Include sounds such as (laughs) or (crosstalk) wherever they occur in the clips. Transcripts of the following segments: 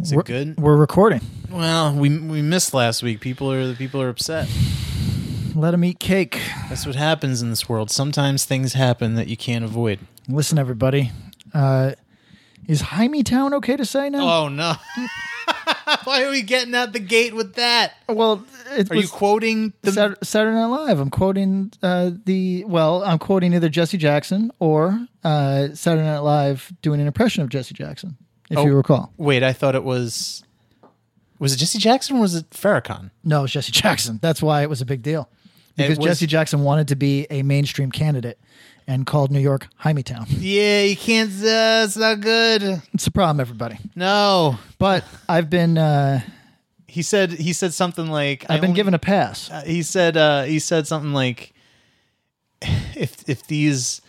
Is it good? We're recording. Well, we we missed last week. People are the people are upset. Let them eat cake. That's what happens in this world. Sometimes things happen that you can't avoid. Listen, everybody. Uh, is Hymie Town okay to say now? Oh no! (laughs) Why are we getting out the gate with that? well, Are you quoting the? Sat- Saturday Night Live. I'm quoting uh, the well. I'm quoting either Jesse Jackson or uh, Saturday Night Live doing an impression of Jesse Jackson, if Oh. you recall. Wait, I thought it was. Was it Jesse Jackson or was it Farrakhan? No, it's Jesse Jackson. That's why it was a big deal because was- Jesse Jackson wanted to be a mainstream candidate and called New York Town. Yeah, you can't. Uh, it's not good. It's a problem, everybody. No, But I've been uh, he said. He said something like. I've been only- given a pass. Uh, he said uh, he said something like (sighs) if if these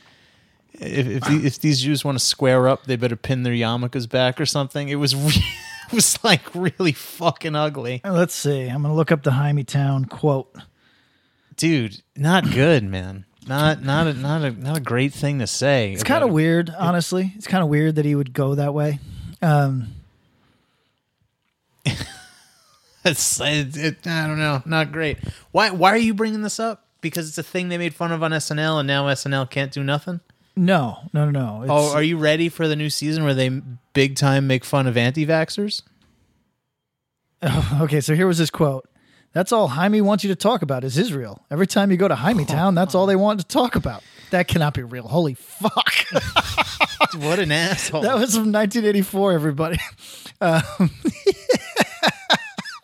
if if, the, if these Jews want to square up, they better pin their yarmulkes back or something. It was (laughs) re- it was like really fucking ugly, Let's see. I'm going to look up the Hymie Town quote. dude. Not good, man. Not not a, not a not a great thing to say. It's kind of weird, honestly. It's kind of weird that he would go that way. Um, (laughs) It's, it, it, I don't know. Not great. Why why are you bringing this up? Because it's a thing they made fun of on SNL, and now SNL can't do nothing. No, no, no, no. Oh, it's, Oh, are you ready for the new season where they big time make fun of anti-vaxxers? (laughs) okay, so here was his quote. That's all Hymie wants you to talk about is Israel. Every time you go to Hymie Town, that's all they want to talk about. That cannot be real. Holy fuck. (laughs) What an asshole! that was from 1984, everybody. (laughs) Um,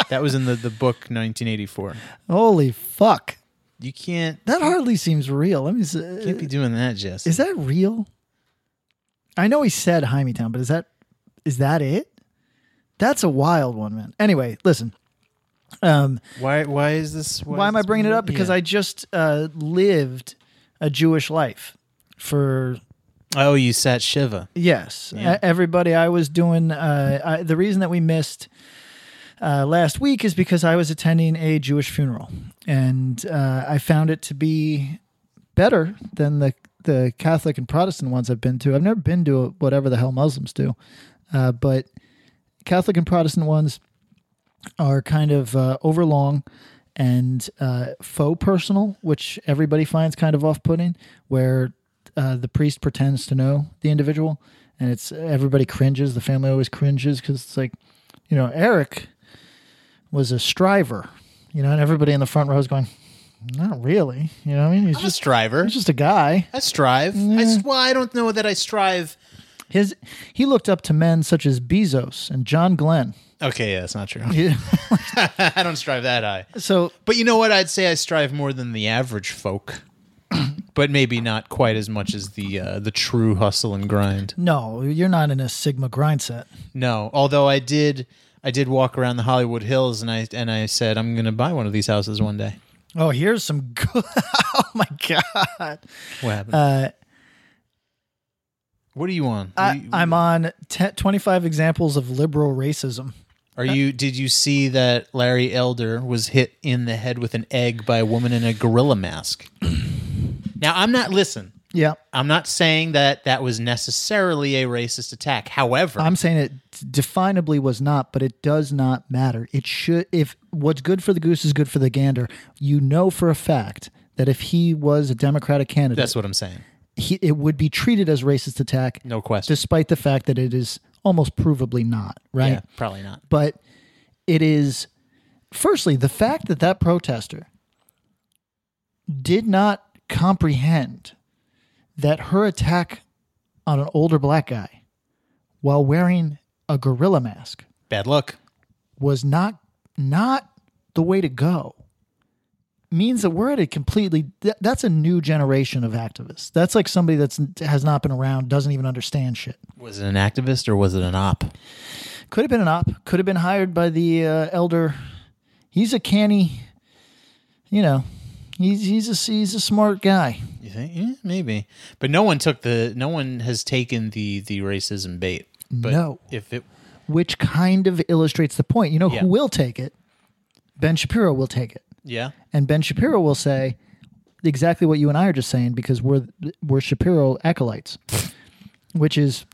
that was in the, the book 1984. Holy fuck. You can't That hardly seems real. Let me see. can't be doing that, Jesse. Is that real? I know he said Hymie Town, but is that is that it? That's a wild one, man. Anyway, listen. Um, why? Why is this? why am I bringing it up? Because I just uh, lived a Jewish life for oh, you sat shiva. yes, Yeah. Everybody. I was doing. Uh, I, the reason that we missed uh, last week is because I was attending a Jewish funeral, and uh, I found it to be better than the the Catholic and Protestant ones I've been to. I've never been to whatever the hell Muslims do, uh, but Catholic and Protestant ones are kind of uh, overlong and uh, faux personal, which everybody finds kind of off putting, where uh, the priest pretends to know the individual, and it's everybody cringes. The family always cringes because it's like, you know, Eric was a striver, you know, and everybody in the front row is going, not really, you know. what I mean, he's I'm a just striver. he's just a guy. I strive. I, s- well, I don't know that I strive. His he looked up to men such as Bezos and John Glenn. Okay, yeah, that's not true. Yeah. (laughs) I don't strive that high. so But you know what? I'd say I strive more than the average folk, (clears throat) but maybe not quite as much as the uh, the true hustle and grind. no, you're not in a Sigma grind set. No, although I did, I did walk around the Hollywood Hills, and I and I said I'm going to buy one of these houses one day. Oh, here's some good. (laughs) oh my god. What happened? Uh, what are you on? I, You- I'm on 10, 25 examples of liberal racism. Are you? Did you see that Larry Elder was hit in the head with an egg by a woman in a gorilla mask? (clears throat) now I'm not. Listen, Yeah, I'm not saying that that was necessarily a racist attack. However, I'm saying it definably was not, but it does not matter. It should. If what's good for the goose is good for the gander, you know for a fact that if he was a Democratic candidate, that's what I'm saying. he, it would be treated as racist attack, No question. despite the fact that it is almost provably not. Right. Yeah, probably not. but it is firstly the fact that that protester did not comprehend that her attack on an older black guy while wearing a gorilla mask Bad luck. was not not the way to go means that we're at a completely th- that's a new generation of activists. That's like somebody that's has not been around, doesn't even understand shit. Was it an activist or was it an op? Could have been an op. Could have been hired by the uh, elder. He's a canny, you know. He's he's a he's a smart guy. You think? Yeah, maybe. But no one took the. No one has taken the the racism bait. But No. If it. which kind of illustrates the point. You know Yeah. who will take it? Ben Shapiro will take it. Yeah. And Ben Shapiro will say exactly what you and I are just saying because we're we're Shapiro acolytes. which is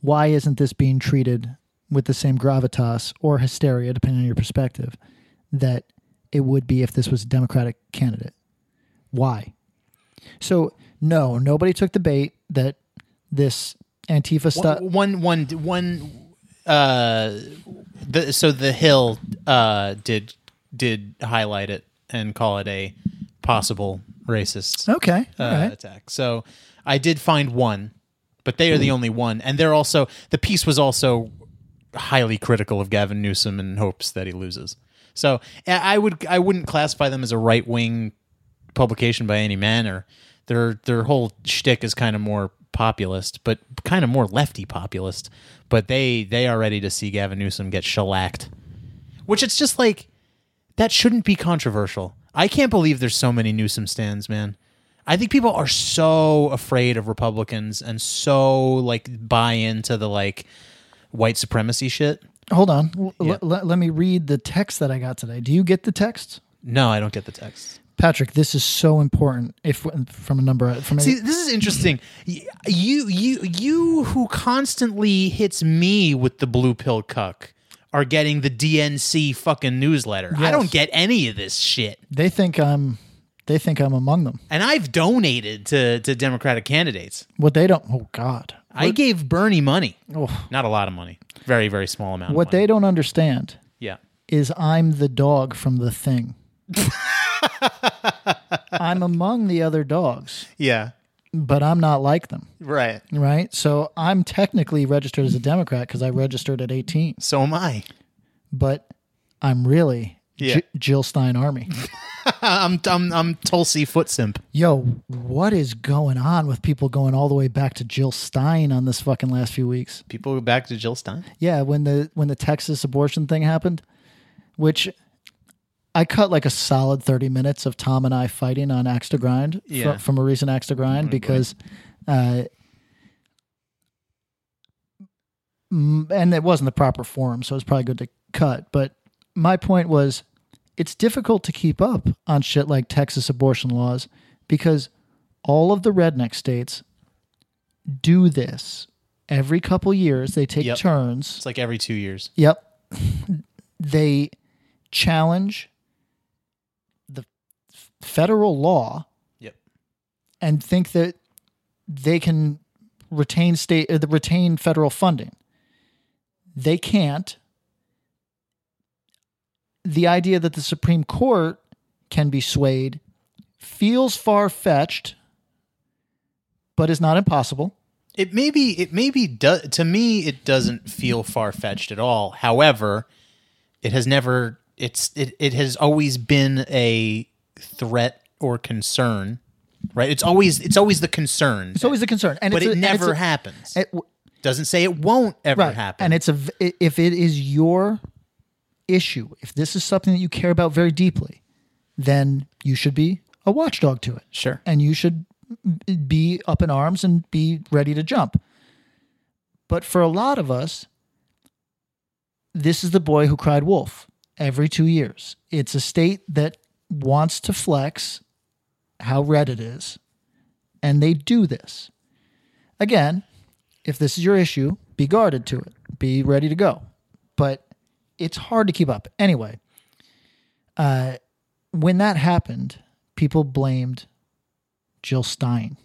why isn't this being treated with the same gravitas or hysteria depending on your perspective that it would be if this was a democratic candidate? Why? So, no, nobody took the bait that this Antifa stuff One one one. Uh, the so the Hill uh did did highlight it and call it a possible racist Okay. uh, right. attack. So I did find one, but they are the only one, and they're also the piece was also highly critical of Gavin Newsom in hopes that he loses. So I I would I wouldn't classify them as a right wing publication by any manner. Their their whole shtick is kind of more populist, but kind of more lefty populist. But they they are ready to see Gavin Newsom get shellacked, which it's just like that shouldn't be controversial. I can't believe there's so many Newsom stands, man. I think people are so afraid of Republicans and so like buy into the like white supremacy shit. Hold on. L- Yeah. l- let me read the text that I got today. Do you get the text? No, I don't get the text. Patrick, this is so important. If from a number from a, See, this is interesting. You, you, you, who constantly hits me with the blue pill cuck, are getting the DNC fucking newsletter. I don't get any of this shit, they think I'm they think I'm among them. and I've donated to to Democratic candidates. What they don't oh god. I gave Bernie money, Oh, not a lot of money, very very small amount. what they don't understand yeah. is I'm the dog from the thing. (laughs) (laughs) I'm among the other dogs, Yeah. but I'm not like them, Right. right? So I'm technically registered as a Democrat because I registered at 18, So am I. but I'm really Yeah. J- Jill Stein Army. (laughs) I'm I'm I'm Tulsi foot simp. Yo, what is going on with people going all the way back to Jill Stein on this fucking last few weeks? People go back to Jill Stein. Yeah, when the when the Texas abortion thing happened, which I cut like a solid thirty minutes of Tom and I fighting on Axe to Grind fr- from a recent Axe to Grind because, uh, mm, and it wasn't the proper form, so it's probably good to cut. But my point was, it's difficult to keep up on shit like Texas abortion laws because all of the redneck states do this every couple years. They take Yep. turns. It's like every two years. Yep. (laughs) they challenge federal law Yep. and think that they can retain state uh, retain federal funding. They can't. The idea that the Supreme Court can be swayed feels far fetched, but is not impossible. It maybe it maybe do, to me it doesn't feel far fetched at all. However, it has never it's it, it has always been a threat or concern. Right? It's always it's always the concern. It's always a concern, and but it a- and never a- happens. it- Doesn't say it won't ever right. happen. And it's a if it is your issue, if this is something that you care about very deeply, then you should be a watchdog to it. sure. And you should be up in arms and be ready to jump. But for a lot of us, this is the boy who cried wolf every 2 years. It's a state that wants to flex how red it is. And they do this. Again, if this is your issue, be guarded to it. Be ready to go. But it's hard to keep up. Anyway, uh, when that happened, people blamed Jill Stein.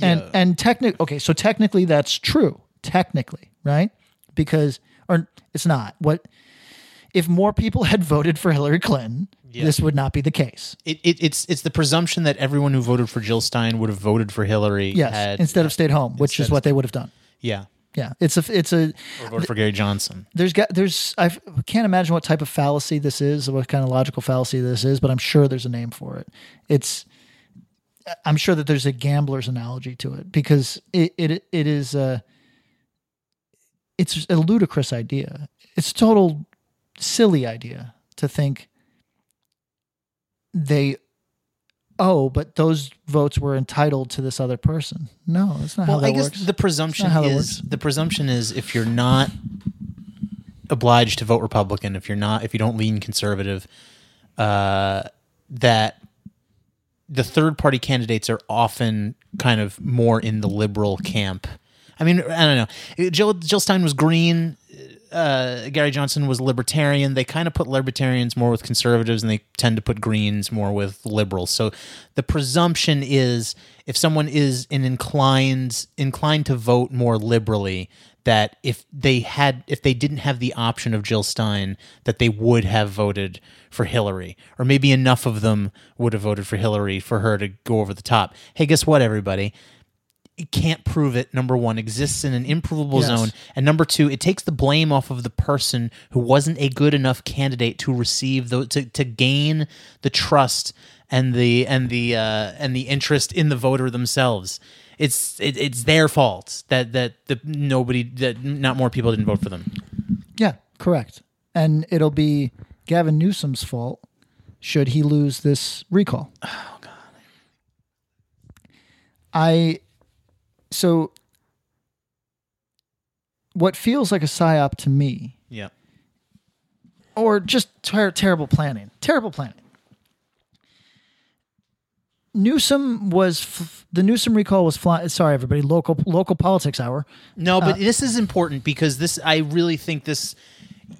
And Yeah. and technically, okay, so technically that's true. Technically, right? Because or it's not. What if more people (laughs) had voted for Hillary Clinton? Yeah. This would not be the case. It, it, it's it's the presumption that everyone who voted for Jill Stein would have voted for Hillary. Yes, had- instead of stayed home, which is what they would have done. yeah, Yeah, it's a it's a Or vote for Gary Johnson. there's got there's I can't imagine what type of fallacy this is, what kind of logical fallacy this is, but I'm sure there's a name for it. It's I'm sure that there's a gambler's analogy to it because it it it is a it's a ludicrous idea. It's total silly idea to think they oh, but those votes were entitled to this other person. No, that's not how that I guess works. the presumption That's not how that is the presumption is if you're not obliged to vote Republican, if you're not, if you don't lean conservative, uh, that the third party candidates are often kind of more in the liberal camp. I mean, I don't know. Jill Jill Stein was green. Uh, Gary Johnson was libertarian. They kind of put libertarians more with conservatives, and they tend to put Greens more with liberals. So the presumption is, if someone is an inclined inclined to vote more liberally, that if they had if they didn't have the option of Jill Stein, that they would have voted for Hillary, or maybe enough of them would have voted for Hillary for her to go over the top. Hey, guess what, everybody? It can't prove it number one exists in an improvable Yes. zone and number two it takes the blame off of the person who wasn't a good enough candidate to receive the to, to gain the trust and the and the uh, and the interest in the voter themselves it's it, it's their fault that that the nobody that not more people didn't vote for them Yeah, correct. And it'll be Gavin Newsom's fault should he lose this recall. (sighs) Oh god. I so what feels like a psyop to me yeah or just ter- terrible planning. Terrible planning. Newsom was f- the Newsom recall was flying. Sorry, everybody. Local local politics hour. No, but this is important because this I really think this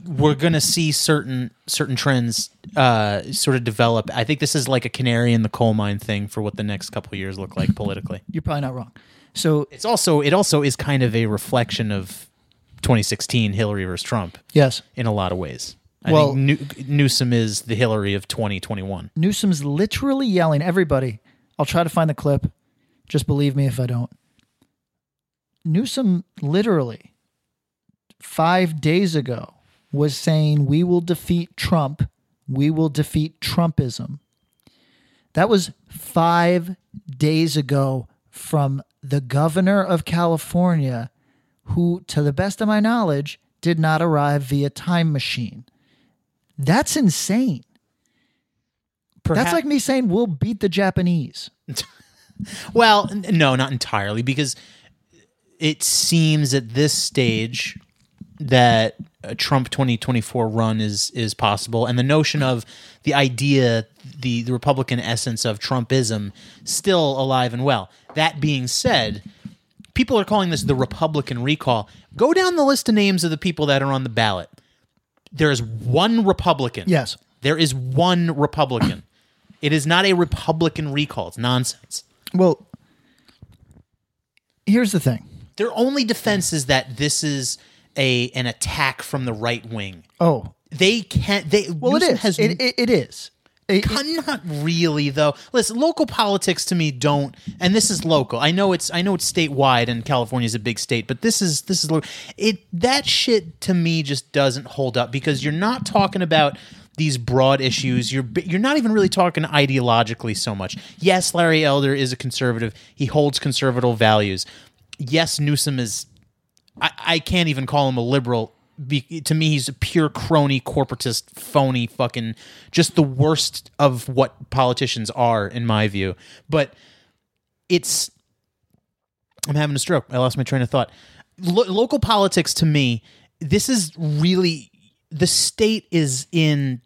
we're going to see certain certain trends uh, sort of develop. I think this is like a canary in the coal mine thing for what the next couple years look like politically. You're probably not wrong. So It's also it also is kind of a reflection of 2016 Hillary versus Trump yes, in a lot of ways. I Well- Newsom is the Hillary of 2021. Newsom's literally yelling, "Everybody, I'll try to find the clip. Just believe me if I don't." Newsom literally five days ago was saying, "We will defeat Trump. We will defeat Trumpism." That was five days ago from the governor of California, who, to the best of my knowledge, did not arrive via time machine. That's insane. That's like me saying we'll beat the Japanese. (laughs) Well, n- no, not entirely, because it seems at this stage that a Trump 2024 run is is possible, and the notion of the idea, the the Republican essence of Trumpism, still alive and well. That being said, people are calling this the Republican recall. Go down the list of names of the people that are on the ballot. There is one Republican. Yes. There is one Republican. (clears throat) It is not a Republican recall. It's nonsense. Well, here's the thing. Their only defense is that this is a an attack from the right wing. Oh, They can't. They well, Newsom it is. Has, It, it, it is. It- not really though. Listen, local politics to me don't. And this is local. I know it's. I know it's statewide, and California is a big state. But this is this is lo- it. That shit to me just doesn't hold up because you're not talking about these broad issues. You're you're not even really talking ideologically so much. Yes, Larry Elder is a conservative. He holds conservative values. Yes, Newsom is I, I can't even call him a liberal. Be, to me, he's a pure crony, corporatist, phony, fucking, just the worst of what politicians are, in my view. But it's, I'm having a stroke. I lost my train of thought. Lo- local politics, to me, this is really the state is in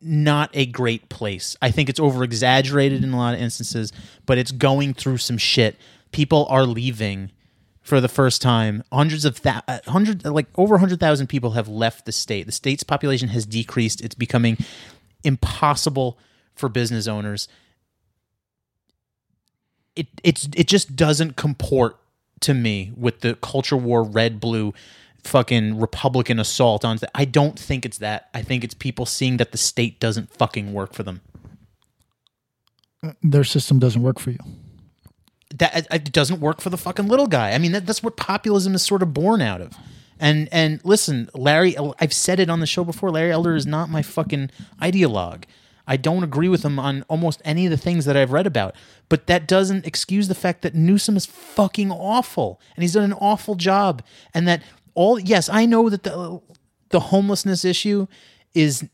not a great place. I think it's over exaggerated in a lot of instances, but it's going through some shit. People are leaving for the first time. Hundreds of that, uh, hundred like over hundred thousand people have left the state. The state's population has decreased. It's becoming impossible for business owners. It it's it just doesn't comport to me with the culture war red blue fucking republican assault on I don't think it's that. I think it's people seeing that the state doesn't fucking work for them. their system doesn't work for you. That it- doesn't work for the fucking little guy. I mean, that, that's what populism is sort of born out of. And and listen, Larry, I've said it on the show before. Larry Elder is not my fucking ideologue. I don't agree with him on almost any of the things that I've read about. But that doesn't excuse the fact that Newsom is fucking awful, and he's done an awful job. And that all yes, I know that the the homelessness issue is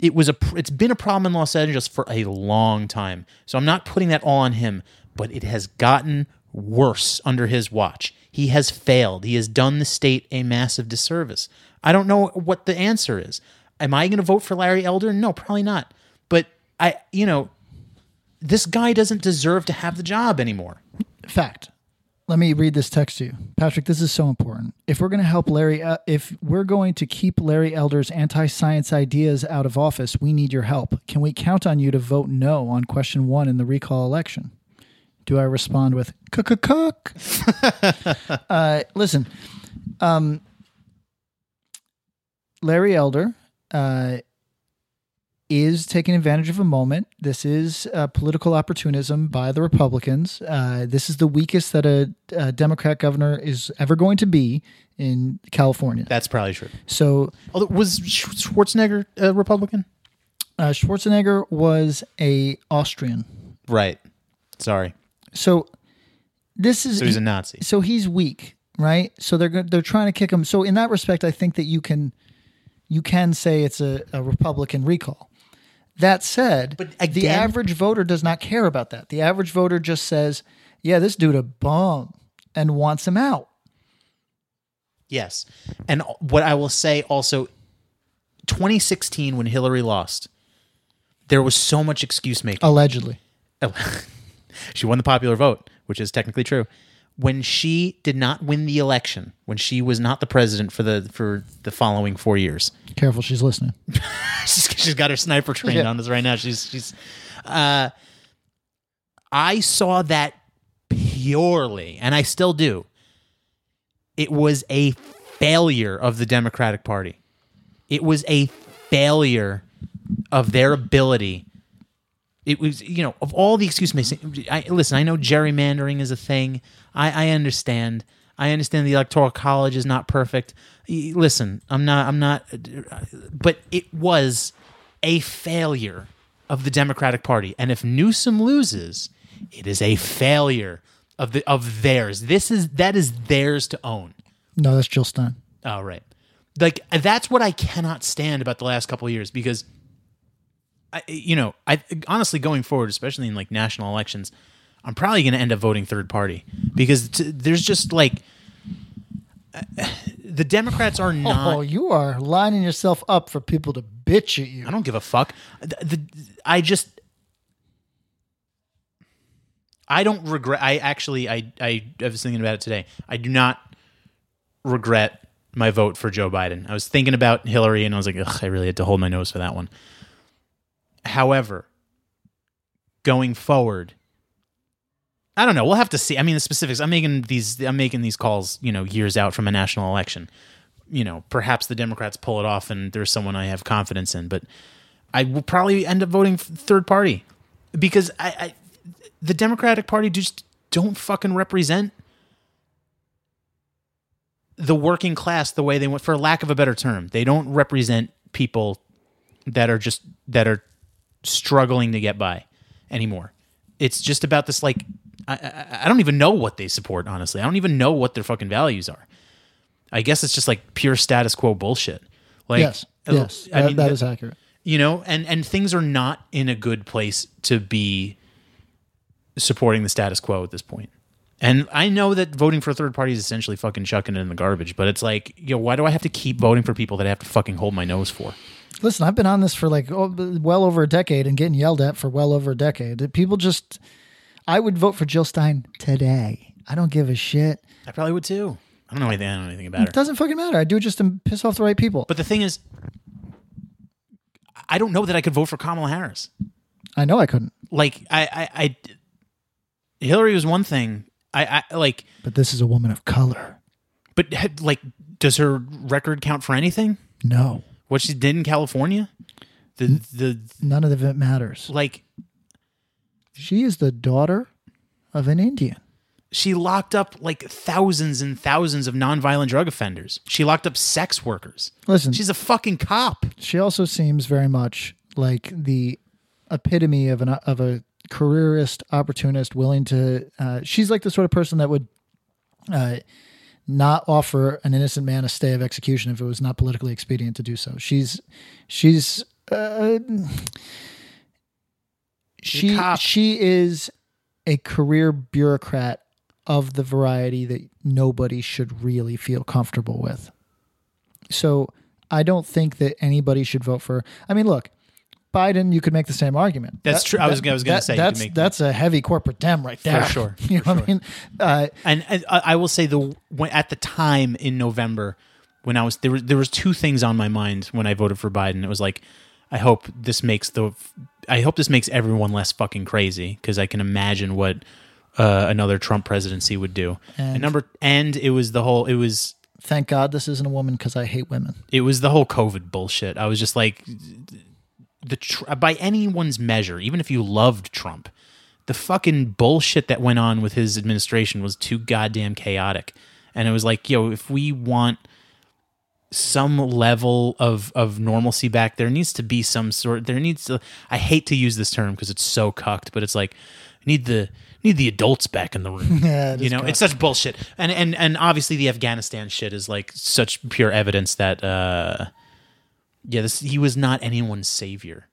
it was a it's been a problem in Los Angeles for a long time. So I'm not putting that all on him, but it has gotten worse under his watch. He has failed. He has done the state a massive disservice. I don't know what the answer is. Am I going to vote for Larry Elder? No, probably not. But I, you know, this guy doesn't deserve to have the job anymore. Fact. Let me read this text to you, Patrick. This is so important. If we're going to help Larry, uh, if we're going to keep Larry Elder's anti-science ideas out of office, we need your help. Can we count on you to vote no on question one in the recall election? Do I respond with "cook cook"? (laughs) uh, listen, um, Larry Elder uh, is taking advantage of a moment. This is uh, political opportunism by the Republicans. Uh, this is the weakest that a, a Democrat governor is ever going to be in California. That's probably true. So Although was Schwarzenegger a Republican? uh, Schwarzenegger was a Austrian. Right. Sorry. So this is So he's a Nazi. so he's weak, right? So they're they're trying to kick him. So in that respect, I think that you can you can say it's a, a Republican recall. That said, But the average voter does not care about that. The average voter just says, "Yeah, this dude a bum," and wants him out. Yes. And what I will say also 2016 when Hillary lost, there was so much excuse making. Allegedly, oh, (laughs) she won the popular vote, which is technically true. When she did not win the election, when she was not the president for the for the following 4 years. careful, she's listening. (laughs) she's, she's got her sniper trained Yeah. on us right now. She's she's uh I saw that purely and I still do. It was a failure of the Democratic Party. It was a failure of their ability. It was, you know, of all the excuse making. I listen. I know gerrymandering is a thing. I, I understand. I understand the electoral college is not perfect. Listen, I'm not. I'm not. But it was a failure of the Democratic Party. And if Newsom loses, it is a failure of the of theirs. This is that is theirs to own. No, that's Jill Stein. Oh, right. Like that's what I cannot stand about the last couple of years because, I, you know, I honestly going forward, especially in like national elections, I'm probably going to end up voting third party because t- there's just like uh, the Democrats are not. Oh, you are lining yourself up for people to bitch at you. I don't give a fuck. The, the, I just. I don't regret. I actually, I, I, I was thinking about it today. I do not regret my vote for Joe Biden. I was thinking about Hillary, and I was like, Ugh, I really had to hold my nose for that one. However, going forward, I don't know. We'll have to see. I mean, the specifics. I'm making these. I'm making these calls. You know, years out from a national election. You know, perhaps the Democrats pull it off, and there's someone I have confidence in. But I will probably end up voting third party because I, I the Democratic Party just don't fucking represent the working class the way they want for lack of a better term they don't represent people that are just that are struggling to get by anymore. It's just about this like I, I, I don't even know what they support honestly. I don't even know what their fucking values are. I guess it's just like pure status quo bullshit. Like yes, uh, yes, I that- mean, that th- accurate. you know and and things are not in a good place to be supporting the status quo at this point. point. And i know that voting for a third party is essentially fucking chucking it in the garbage but it's like yo why do i have to keep voting for people that i have to fucking hold my nose for Listen, I've been on this for like oh, well over a decade and getting yelled at for well over a decade. People just, I would vote for Jill Stein today. I don't give a shit. i probably would too i don't know anything i don't know anything about It her doesn't fucking matter. I do it just to piss off the right people. but the thing is i don't know that i could vote for kamala harris I know I couldn't. like i i, I hillary was one thing I, I like But this is a woman of color. but like does her record count for anything No, what she did in california the the none of it matters. like She is the daughter of an Indian. She locked up like thousands and thousands of nonviolent drug offenders. She locked up sex workers. Listen. she's a fucking cop. She also seems very much like the epitome of an of a careerist opportunist willing to. Uh, she's like the sort of person that would uh, not offer an innocent man a stay of execution if it was not politically expedient to do so. She's she's uh, she she is a career bureaucrat of the variety that nobody should really feel comfortable with. So I don't think that anybody should vote for. I mean, look, Biden. You could make the same argument. That's true. I was- I was gonna say you that's that's a heavy corporate dem right there. For (laughs) sure, You know what I mean? Uh, And, and I I will say the when, at the time in November when I was there was there was two things on my mind when I voted for Biden. It was like I hope this makes the I hope this makes everyone less fucking crazy because I can imagine what uh, another Trump presidency would do. And, And- number and it was the whole it was thank God this isn't a woman because I hate women. it was the whole COVID bullshit. I was just like, the tr- by anyone's measure, even if you loved Trump, the fucking bullshit that went on with his administration was too goddamn chaotic. And it was like, yo, if we want some level of of normalcy back, there needs to be some sort. There needs to. I hate to use this term because it's so cucked, but it's like need the need the adults back in the room. (laughs) Yeah, you know, cucked. it's such bullshit. And and and obviously the Afghanistan shit is like such pure evidence that uh yeah, this he was not anyone's savior.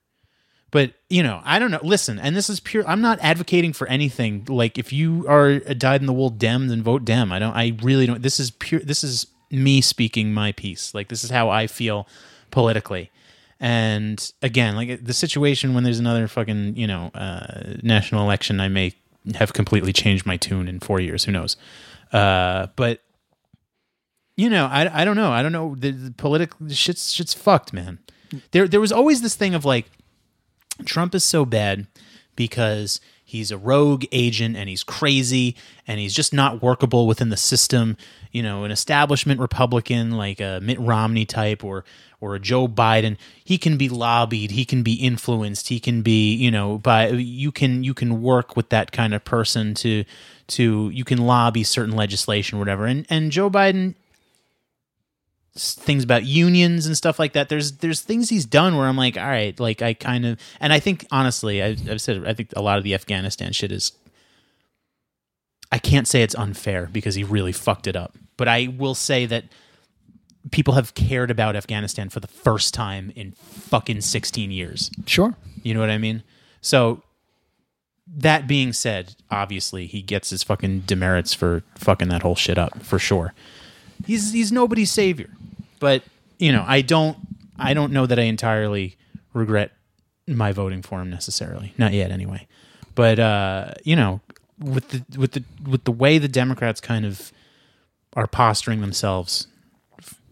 But you know, I don't know. Listen, and this is pure. I'm not advocating for anything. Like, if you are a dyed in the wool Dem, then vote Dem. I don't. I really don't. This is pure. This is me speaking my piece. Like, this is how I feel politically. And again, like the situation when there's another fucking you know uh, national election, I may have completely changed my tune in four years. Who knows? Uh, but you know, I, I don't know. I don't know. The, the political shit's shit's fucked, man. There there was always this thing of like Trump is so bad because he's a rogue agent and he's crazy and he's just not workable within the system. You know, an establishment Republican like a Mitt Romney type or or a Joe Biden, he can be lobbied, he can be influenced, he can be, you know, by you can you can work with that kind of person to to you can lobby certain legislation, whatever. And and Joe Biden things about unions and stuff like that. There's there's things he's done where I'm like, all right, like I kind of, and I think honestly, I, I've said I think a lot of the Afghanistan shit is. I can't say it's unfair because he really fucked it up, but I will say that people have cared about Afghanistan for the first time in fucking 16 years. Sure. You know what I mean? So that being said, obviously he gets his fucking demerits for fucking that whole shit up for sure. He's he's nobody's savior. But, you know, I don't I don't know that I entirely regret my voting for him necessarily. Not yet anyway. But uh, you know, with the with the with the way the Democrats kind of are posturing themselves,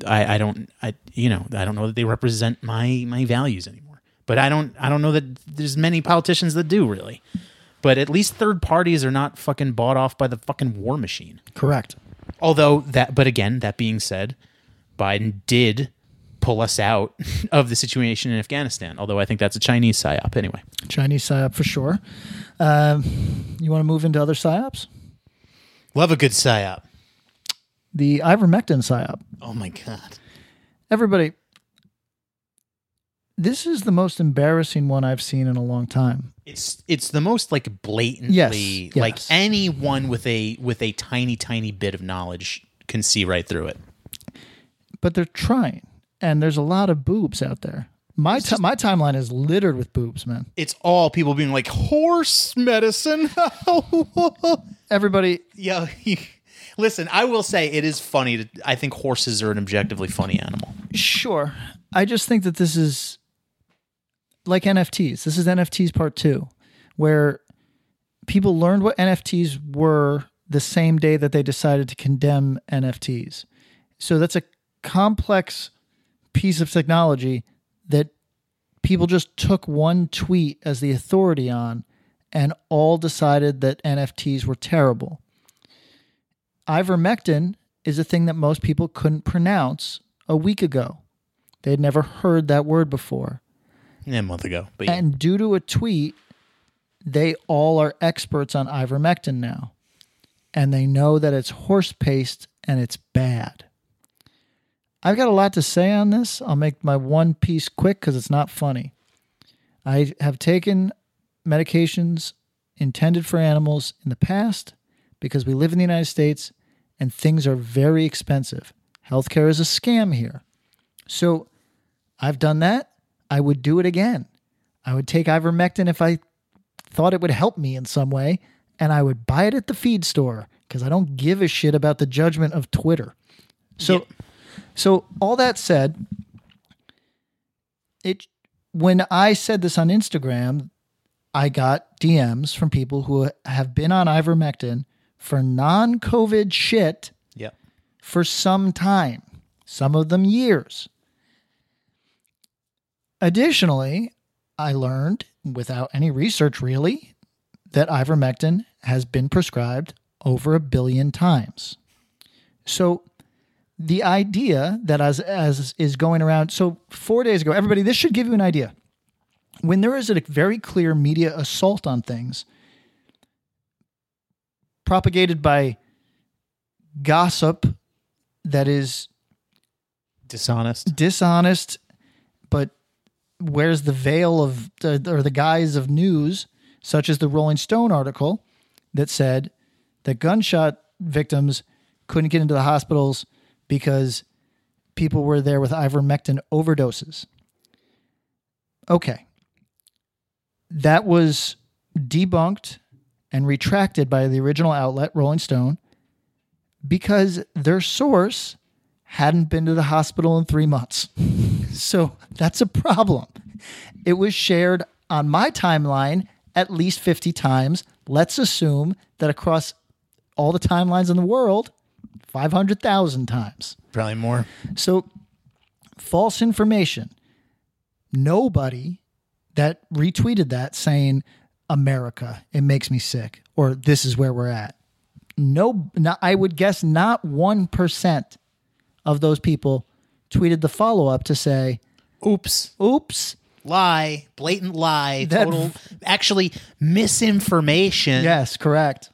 I, I don't I you know I don't know that they represent my my values anymore. But I don't I don't know that there's many politicians that do really. But at least third parties are not fucking bought off by the fucking war machine. Correct. Although that but again, that being said, Biden did pull us out (laughs) of the situation in Afghanistan. Although I think that's a Chinese psyop anyway. Chinese psyop for sure. Um, you want to move into other psyops? Love a good psyop. The ivermectin psyop. Oh my god. Everybody, this is the most embarrassing one I've seen in a long time. It's it's the most like blatantly Yes, like yes. anyone with a with a tiny tiny bit of knowledge can see right through it. But they're trying, and there's a lot of boobs out there. My ti my timeline is littered with boobs, man. It's all people being like horse medicine. (laughs) Everybody, yeah. Listen, I will say it is funny to I think horses are an objectively funny animal. sure. I just think that this is like NFTs. This is NFTs part two, where people learned what NFTs were the same day that they decided to condemn NFTs. So that's a complex piece of technology that people just took one tweet as the authority on and all decided that NFTs were terrible. Ivermectin is a thing that most people couldn't pronounce a week ago. They'd never heard that word before. Yeah, a month ago. But yeah. And due to a tweet, they all are experts on ivermectin now. and they know that it's horse paste and it's bad. I've got a lot to say on this. I'll make my one piece quick because it's not funny. I have taken medications intended for animals in the past because we live in the United States and things are very expensive. Healthcare is a scam here. So I've done that. I would do it again. I would take ivermectin if I thought it would help me in some way, and I would buy it at the feed store because I don't give a shit about the judgment of Twitter. So, so all that said, it when I said this on Instagram, I got DMs from people who have been on ivermectin for non-COVID shit Yep. for some time, some of them years. Additionally, I learned without any research really that ivermectin has been prescribed over a billion times. So the idea that as as is going around so 4 days ago everybody this should give you an idea. When there is a very clear media assault on things propagated by gossip that is Dishonest. dishonest, but wears the veil of the, or the guise of news, such as the Rolling Stone article that said that gunshot victims couldn't get into the hospitals because people were there with ivermectin overdoses. Okay. That was debunked and retracted by the original outlet, Rolling Stone, because their source hadn't been to the hospital in three months. (laughs) so that's a problem. It was shared on my timeline at least 50 times. Let's assume that across all the timelines in the world, 500,000 times. Probably more. So, false information. Nobody that retweeted that saying, America, it makes me sick, or this is where we're at. No, no I would guess not 1% of those people tweeted the follow up to say, Oops. oops, Lie. Blatant lie. That- total. Actually, misinformation. Yes, correct.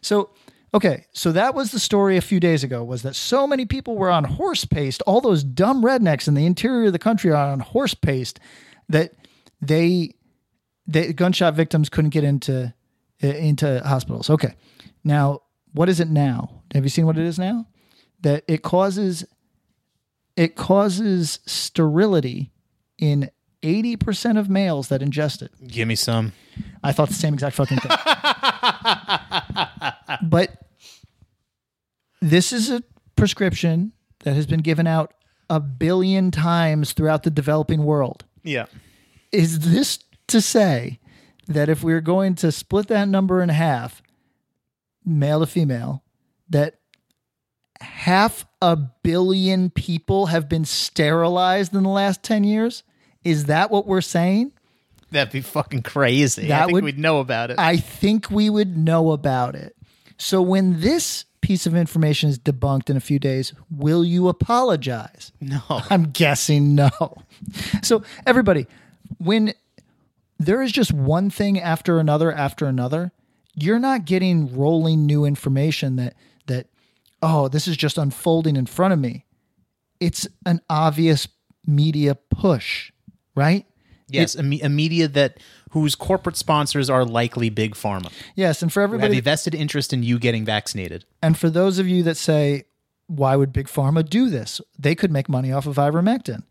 So, okay, so that was the story a few days ago was that so many people were on horse paste, all those dumb rednecks in the interior of the country are on horse paste that they the gunshot victims couldn't get into uh, into hospitals. Okay. Now, what is it now? Have you seen what it is now? That it causes it causes sterility in 80% of males that ingest it. Give me some. I thought the same exact fucking thing. (laughs) but this is a prescription that has been given out a billion times throughout the developing world. Yeah. Is this to say that if we are going to split that number in half, male to female, that half a billion people have been sterilized in the last 10 years? Is that what we're saying? That'd be fucking crazy. I That think would- we'd know about it. I think we would know about it. So when this piece of information is debunked in a few days, will you apologize? no. (laughs) I'm guessing no. So everybody, when there is just one thing after another after another, you're not getting rolling new information that that oh, this is just unfolding in front of me. It's an obvious media push, right? Yes, a, me- a media that whose corporate sponsors are likely big pharma. Yes, and for Who have everybody a vested interest in you getting vaccinated. And for those of you that say, why would Big Pharma do this? They could make money off of ivermectin.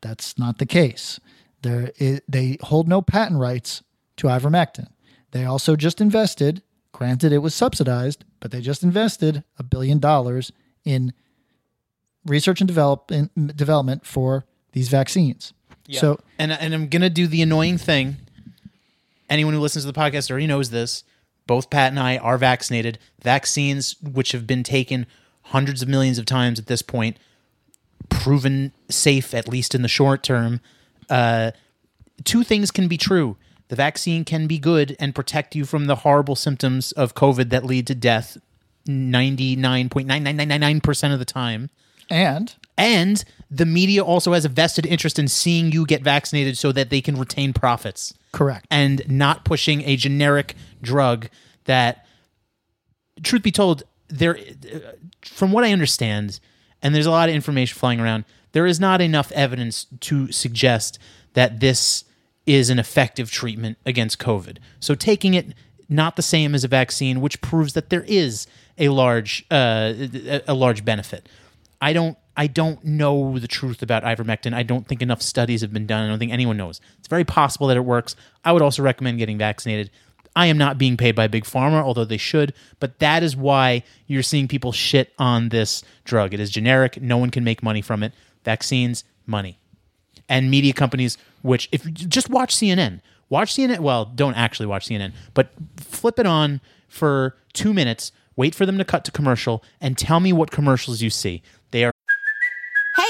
That's not the case. There i they hold no patent rights to ivermectin. They also just invested, granted it was subsidized, but they just invested a billion dollars in research and develop, in, development for these vaccines. So and and I'm gonna do the annoying thing. Anyone who listens to the podcast already knows this. Both Pat and I are vaccinated. Vaccines, which have been taken hundreds of millions of times at this point, proven safe at least in the short term. Uh, two things can be true: the vaccine can be good and protect you from the horrible symptoms of COVID that lead to death ninety nine point nine nine nine nine nine percent of the time. and And the media also has a vested interest in seeing you get vaccinated so that they can retain profits correct. and not pushing a generic drug that truth be told, there, from what I understand, and there's a lot of information flying around, there is not enough evidence to suggest that this is an effective treatment against COVID. So taking it not the same as a vaccine, which proves that there is a large uh, a a large benefit. I don't I don't know the truth about ivermectin. I don't think enough studies have been done. I don't think anyone knows. It's very possible that it works. I would also recommend getting vaccinated. I am not being paid by big pharma, although they should, but that is why you're seeing people shit on this drug. It is generic. No one can make money from it. Vaccines, money. And media companies, which if you just watch CNN, watch CNN. Well, don't actually watch CNN, but flip it on for two minutes. Wait for them to cut to commercial and tell me what commercials you see.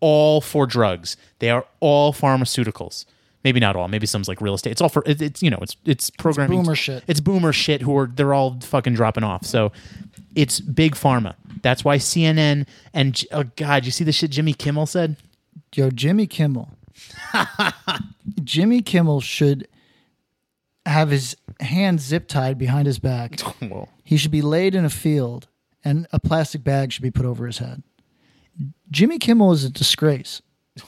All for drugs. They are all pharmaceuticals. Maybe not all. Maybe some's like real estate. It's all for it, it's you know it's it's programming. boomer shit. It's boomer shit. Who are they're all fucking dropping off. So it's big pharma. That's why CNN and oh god, you see the shit Jimmy Kimmel said. Yo, Jimmy Kimmel. (laughs) Jimmy Kimmel should have his hands zip tied behind his back. (laughs) Whoa. He should be laid in a field and a plastic bag should be put over his head. Jimmy Kimmel is a disgrace. (laughs)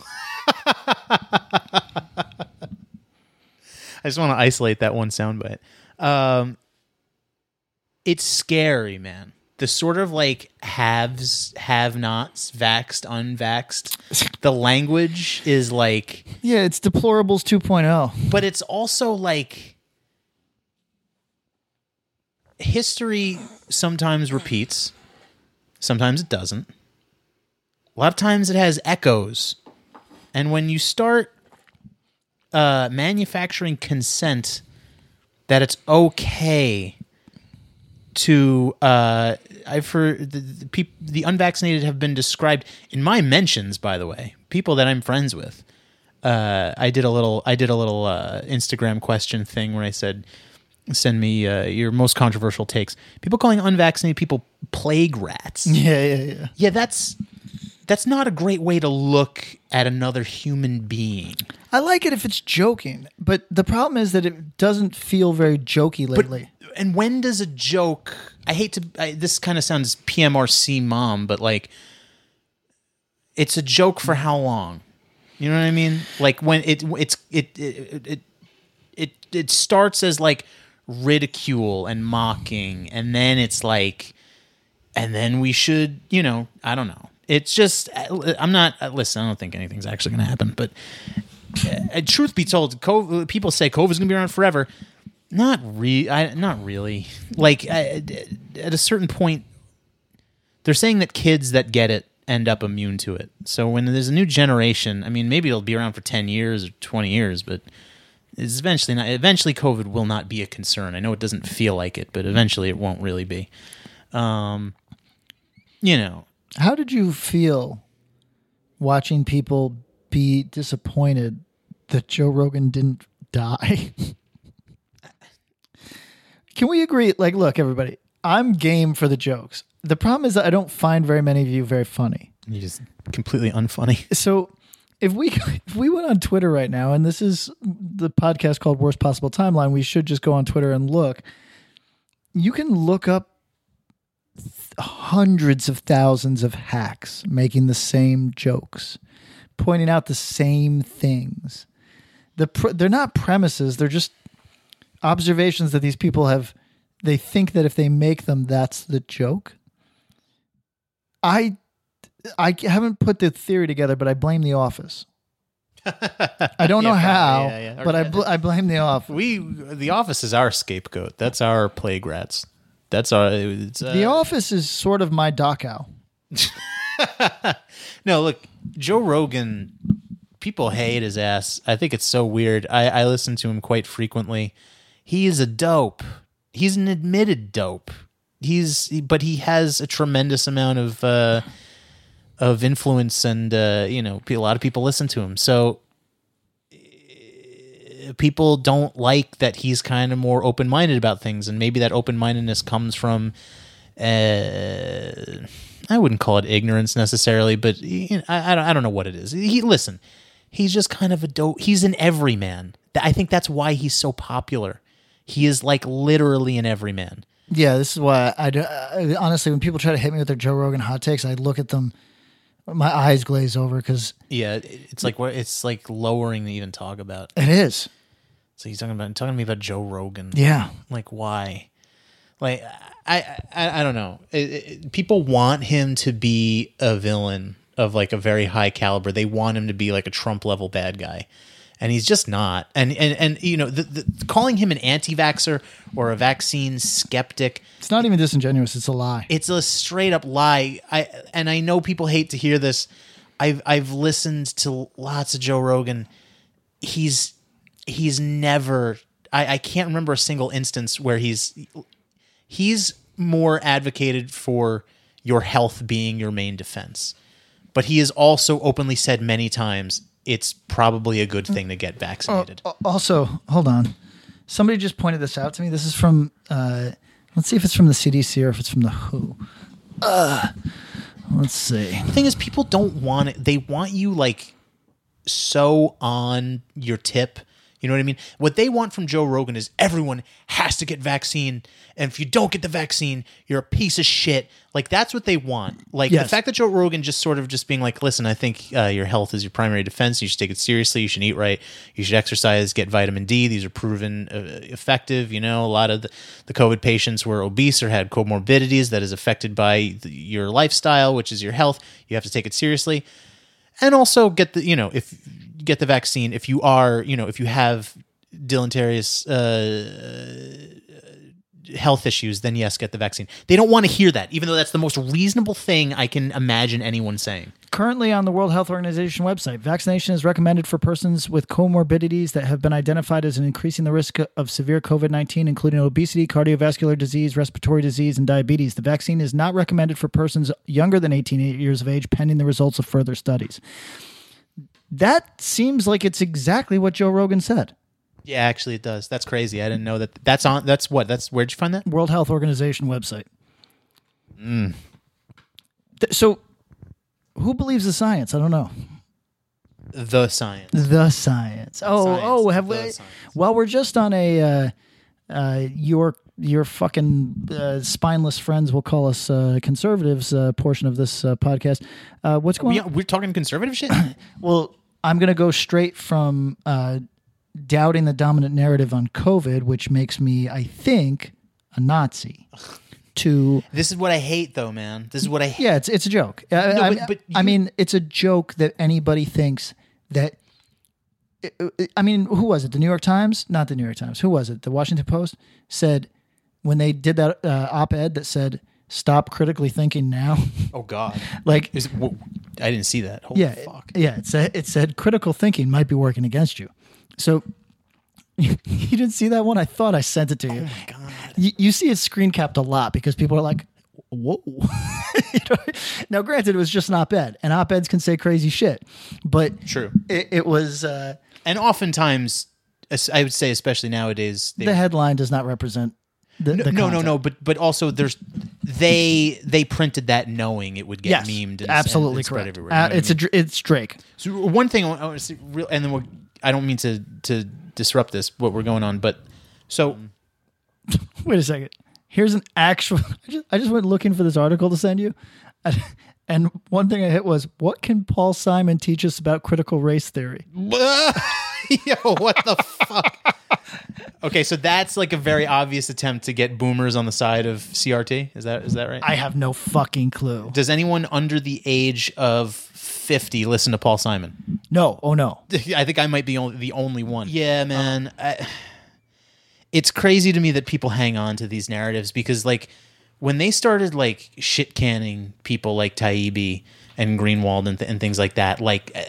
I just want to isolate that one soundbite. Um, it's scary, man. The sort of like haves, have nots, vaxed, unvaxed. (laughs) The language is like Yeah, it's deplorables oh. 2.0. but it's also like history sometimes repeats, sometimes it doesn't. A lot of times it has echoes. And when you start uh, manufacturing consent that it's okay to uh, I've heard the, the, peop- the unvaccinated have been described in my mentions, by the way, people that I'm friends with uh, I did a little I did a little uh, Instagram question thing where I said, "Send me uh, your most controversial takes." People calling unvaccinated people plague rats. (laughs) Yeah, yeah, yeah. Yeah, that's that's not a great way to look at another human being. I like it if it's joking, but the problem is that it doesn't feel very jokey lately. And when does a joke? I hate to. I, this kind of sounds PMRC mom, but like, it's a joke for how long? You know what I mean? Like when it it's it it it it, it starts as like ridicule and mocking, and then it's like, and then we should, you know, I don't know. It's just uh, I'm not. Uh, listen, I don't think anything's actually going to happen, but. Uh, uh, truth be told, COVID, people say COVID's gonna be around forever. Not re, I, not really. Like I, at a certain point, they're saying that kids that get it end up immune to it. So when there's a new generation, I mean, maybe it'll be around for ten years or twenty years, but it's eventually not. Eventually, COVID will not be a concern. I know it doesn't feel like it, but eventually, it won't really be. Um, you know, How did you feel watching people be disappointed that Joe Rogan didn't die? (laughs) Can we agree? Like, look, everybody, I'm game for the jokes. The problem is that I don't find very many of you very funny. You're just completely unfunny. (laughs) So if we (laughs) if we went on Twitter right now, and this is the podcast called Worst Possible Timeline, we should just go on Twitter and look. You can look up hundreds of thousands of hacks making the same jokes, pointing out the same things. The pr- they're not premises; they're just observations that these people have. They think that if they make them, that's the joke. I I haven't put the theory together, but I blame The Office. I don't (laughs) know Yeah, how, yeah, yeah. but I bl- I blame The Office. We, the office is our scapegoat. That's our plague rats. That's our. It's, uh, the Office is sort of my Dachau. (laughs) No, look, Joe Rogan. People hate his ass. I think it's so weird. I, I listen to him quite frequently. He is a dope. He's an admitted dope. he's but he has a tremendous amount of uh of influence and uh you know a lot of people listen to him so people don't like that he's kind of more open-minded about things and maybe that open-mindedness comes from uh i wouldn't call it ignorance necessarily but you know, I, I, don't, I don't know what it is he listen he's just kind of a dope he's an everyman i think that's why he's so popular he is like literally an everyman Yeah, this is why I, do, I honestly, when people try to hit me with their Joe Rogan hot takes, I look at them, my eyes glaze over because Yeah, it's like it's like lowering to even talk about. it is. So he's talking about talking to me about Joe Rogan. Yeah. like why? Like I I, I don't know. It- it- people want him to be a villain of like a very high caliber. They want him to be like a Trump level bad guy. And he's just not. And and and you know, the, the, calling him an anti-vaxxer or a vaccine skeptic, It's not even disingenuous. It's a lie. it's a straight up lie. I and I know people hate to hear this. I've I've listened to lots of Joe Rogan. He's he's never I, I can't remember a single instance where he's he's more advocated for your health being your main defense. But he has also openly said many times it's probably a good thing to get vaccinated. Al- Also, hold on. Somebody just pointed this out to me. This is from, uh, let's see if it's from the CDC or if it's from the WHO. Uh, let's see. The thing is, people don't want it. They want you like so on your tip. You know what I mean? What they want from Joe Rogan is everyone has to get vaccine, and if you don't get the vaccine, you're a piece of shit. Like that's what they want. Like the fact that Joe Rogan just sort of just being like, "Listen, I think uh, your health is your primary defense. You should take it seriously. You should eat right. You should exercise. Get vitamin D. These are proven uh, effective. You know, a lot of the, the COVID patients were obese or had comorbidities that is affected by the, your lifestyle, which is your health. You have to take it seriously." and also get the you know if get the vaccine if you are you know if you have deleterious uh, health issues then yes get the vaccine they don't want to hear that even though that's the most reasonable thing i can imagine anyone saying Currently on the World Health Organization website, vaccination is recommended for persons with comorbidities that have been identified as increasing the risk of severe COVID 19, including obesity, cardiovascular disease, respiratory disease, and diabetes. The vaccine is not recommended for persons younger than 18 years of age, pending the results of further studies. That seems like it's exactly what Joe Rogan said. yeah actually it does that's crazy i didn't know that that's on that's what that's where'd you find that World Health Organization website. Th- So, who believes the science? I don't know. the science The science. Oh, Science, oh, have the we? science. Well, we're just on a uh, uh, your your fucking uh, spineless friends will call us uh, conservatives uh, portion of this uh, podcast. Uh, what's going we, on? we're talking conservative shit (coughs) Well, I'm going to go straight from uh, doubting the dominant narrative on COVID, which makes me, I think, a Nazi, to this is what i hate though man this is what i hate yeah, it's it's a joke. I, No, I- but- but I you- mean, it's a joke that anybody thinks that. I mean, who was it? The New York Times? Not the New York Times. Who was it? The Washington Post said when they did that uh, op-ed that said "Stop critically thinking now." (laughs) oh god like, is, whoa, i didn't see that Holy yeah, fuck yeah. It said it said critical thinking might be working against you. So (laughs) you didn't see that one? I thought I sent it to you. Oh my god! You, you see it screen capped a lot because people are like, "Whoa!" (laughs) You know? Now, granted, it was just an op-ed, and op-eds can say crazy shit, but True. it, it was uh, and oftentimes i would say especially nowadays the headline does not represent the, no, the no, no, no, but but also there's they they printed that knowing it would get Yes, memed. And, absolutely and spread correct. everywhere. you know Uh, what I it's a it's Drake. So one thing I want, to say, real, and then we'll, I don't mean to to disrupt this what we're going on, but so (laughs) Wait a second. Here's an actual. (laughs) I just, I just went looking for this article to send you, and, (laughs) and one thing I hit was, "What can Paul Simon teach us about critical race theory?" yo, what the fuck? Okay, so that's like a very obvious attempt to get boomers on the side of CRT. Is that is that right? I have no fucking clue. Does anyone under the age of fifty listen to Paul Simon? No, oh no. (laughs) I think I might be only, the only one. Yeah, man. I, it's crazy to me that people hang on to these narratives because, like, when they started like shit canning people like Taibbi and Greenwald and, th- and things like that, like uh,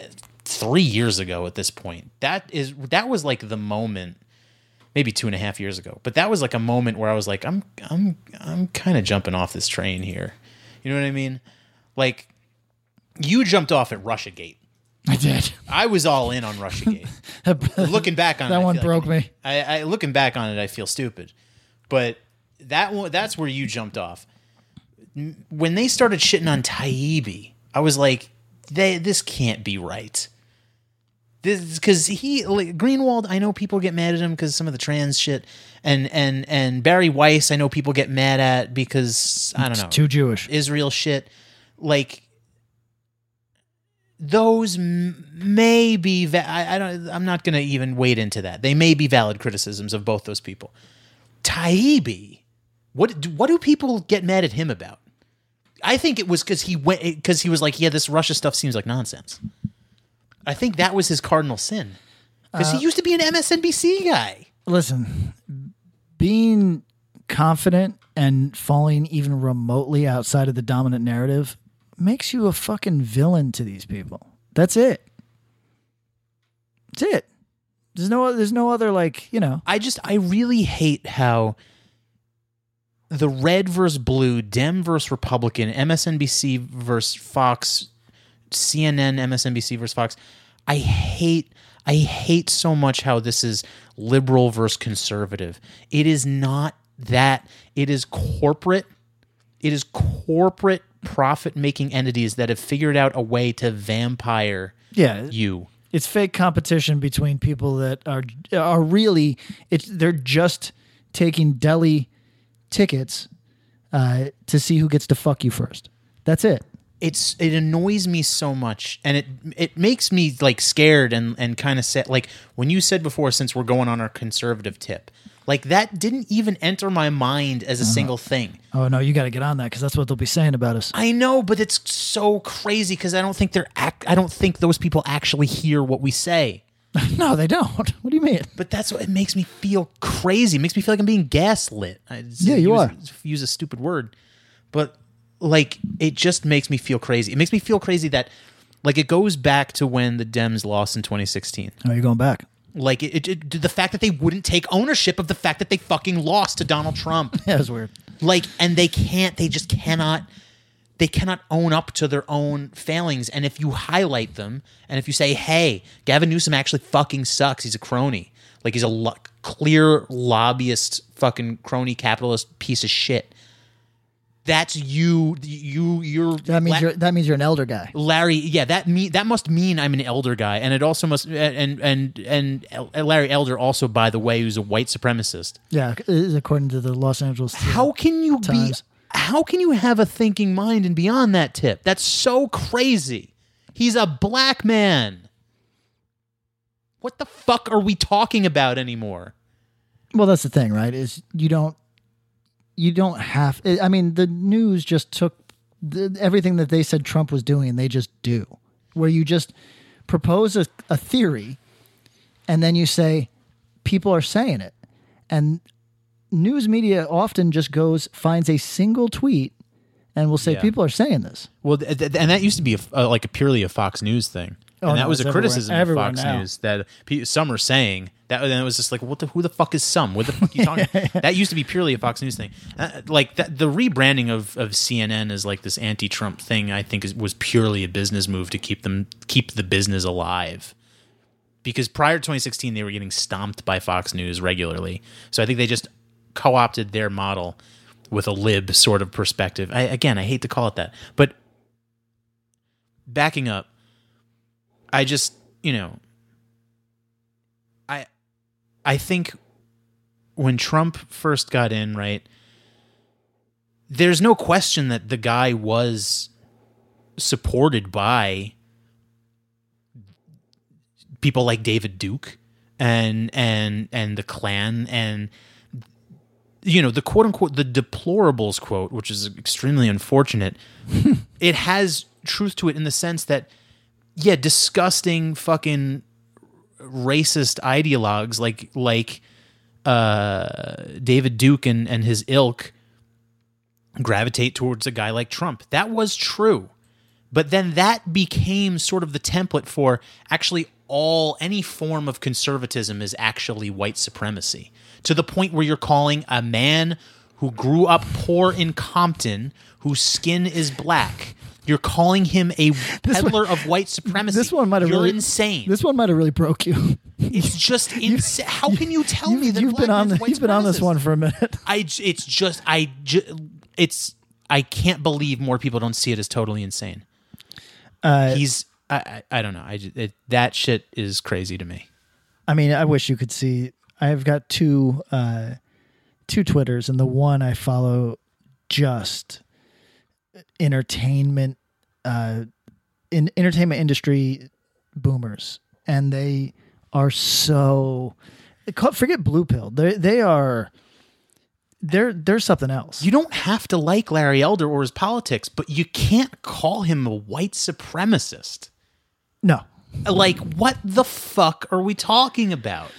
three years ago at this point, that is that was like the moment maybe two and a half years ago. But that was like a moment where I was like, I'm I'm I'm kind of jumping off this train here. You know what I mean? Like you jumped off at RussiaGate. I did. I was all in on RussiaGate. (laughs) looking back on That it, one broke like, me. I, I looking back on it, I feel stupid. But that one, that's where you jumped off. When they started shitting on Taibbi, I was like, they this can't be right. This because he like, Greenwald. I know people get mad at him because some of the trans shit, and and and Bari Weiss. I know people get mad at because I don't know Too Jewish. Israel shit. Like those m- may be. Va- I, I don't. I'm not going to even wade into that. They may be valid criticisms of both those people. Taibbi, what do- what do people get mad at him about? I think it was because he went because he was like, yeah, this Russia stuff seems like nonsense. I think that was his cardinal sin because he uh, used to be an MSNBC guy. Listen, being confident and falling even remotely outside of the dominant narrative makes you a fucking villain to these people. That's it. That's it. There's no there's no other like, you know. I just I really hate how the red versus blue, Dem versus Republican, MSNBC versus Fox, CNN, MSNBC versus Fox. I hate I hate so much how this is liberal versus conservative. It is not that. It is corporate. It is corporate profit making entities that have figured out a way to vampire Yeah. you. It's fake competition between people that are are really it's they're just taking deli tickets uh, to see who gets to fuck you first. That's it. It's it annoys me so much and it it makes me like scared and and kind of sad like when you said before since we're going on our conservative tip like that didn't even enter my mind as a uh-huh. single thing Oh no, you got to get on that because that's what they'll be saying about us. i know but it's so crazy because i don't think they're ac- i don't think those people actually hear what we say (laughs) no, they don't. (laughs) What do you mean? but that's what it makes me feel crazy it makes me feel like i'm being gaslit I, Yeah, you use, are. use a stupid word but like it just makes me feel crazy. It makes me feel crazy that like it goes back to when the dems lost in 2016 Oh, you're going back. like it, it, it- the fact that they wouldn't take ownership of the fact that they fucking lost to donald trump. (laughs) Yeah, was weird. like and they can't they just cannot they cannot own up to their own failings. And if you highlight them and if you say hey gavin newsom actually fucking sucks. He's a crony. Like he's a lo- clear lobbyist fucking crony capitalist piece of shit that's you you you're That means La- you're that means you're an elder guy. Larry, yeah, that mean that must mean I'm an elder guy, and it also must and and and El- uh, Larry Elder also, by the way, who's a white supremacist. Yeah, according to the Los Angeles. How can you Times. be? How can you have a thinking mind and beyond that tip? That's so crazy. He's a black man. What the fuck are we talking about anymore? Well, that's the thing, right? Is you don't you don't have. I mean, the news just took the, everything that they said Trump was doing. And they just do, where you just propose a, a theory, and then you say people are saying it, and news media often just goes finds a single tweet and will say Yeah. people are saying this. Well, th- th- and that used to be a, uh, like a purely a Fox News thing, Oh, and no, that was a everywhere- criticism everywhere of Fox now. News that pe- some are saying that. And it was just like, what the who the fuck is some? What the fuck are you (laughs) talking? about? That used to be purely a Fox News thing. Uh, like that, the rebranding of, of CNN as like this anti-Trump thing, I think is, was purely a business move to keep them keep the business alive. Because prior to 2016, they were getting stomped by Fox News regularly, so I think they just co-opted their model with a lib sort of perspective. I, again, I hate to call it that, but backing up, I just, you know, I I think when Trump first got in, right, there's no question that the guy was supported by people like David Duke and and and the Klan and you know the quote unquote the deplorables quote, which is extremely unfortunate. (laughs) it has truth to it in the sense that yeah, disgusting fucking racist ideologues like like uh David Duke and, and his ilk gravitate towards a guy like Trump. That was true. But then that became sort of the template for actually all any form of conservatism is actually white supremacy to the point where you're calling a man who grew up poor in Compton, whose skin is black. You're calling him a peddler of white (laughs) supremacy. This one might have really insane. This one might have really broke you. it's just (laughs) insane. How can you tell you, me that you've been on the, you've been on this one for a minute. I it's just I it's I can't believe more people don't see it as totally insane. Uh, He's I, I I don't know. I it, that shit is crazy to me. I mean, I wish you could see. I've got two uh, two Twitters, and the one I follow just entertainment uh, in entertainment industry boomers, and they are so forget blue pill. They they are they're they're something else. You don't have to like Larry Elder or his politics, but you can't call him a white supremacist. no, Like, what the fuck are we talking about?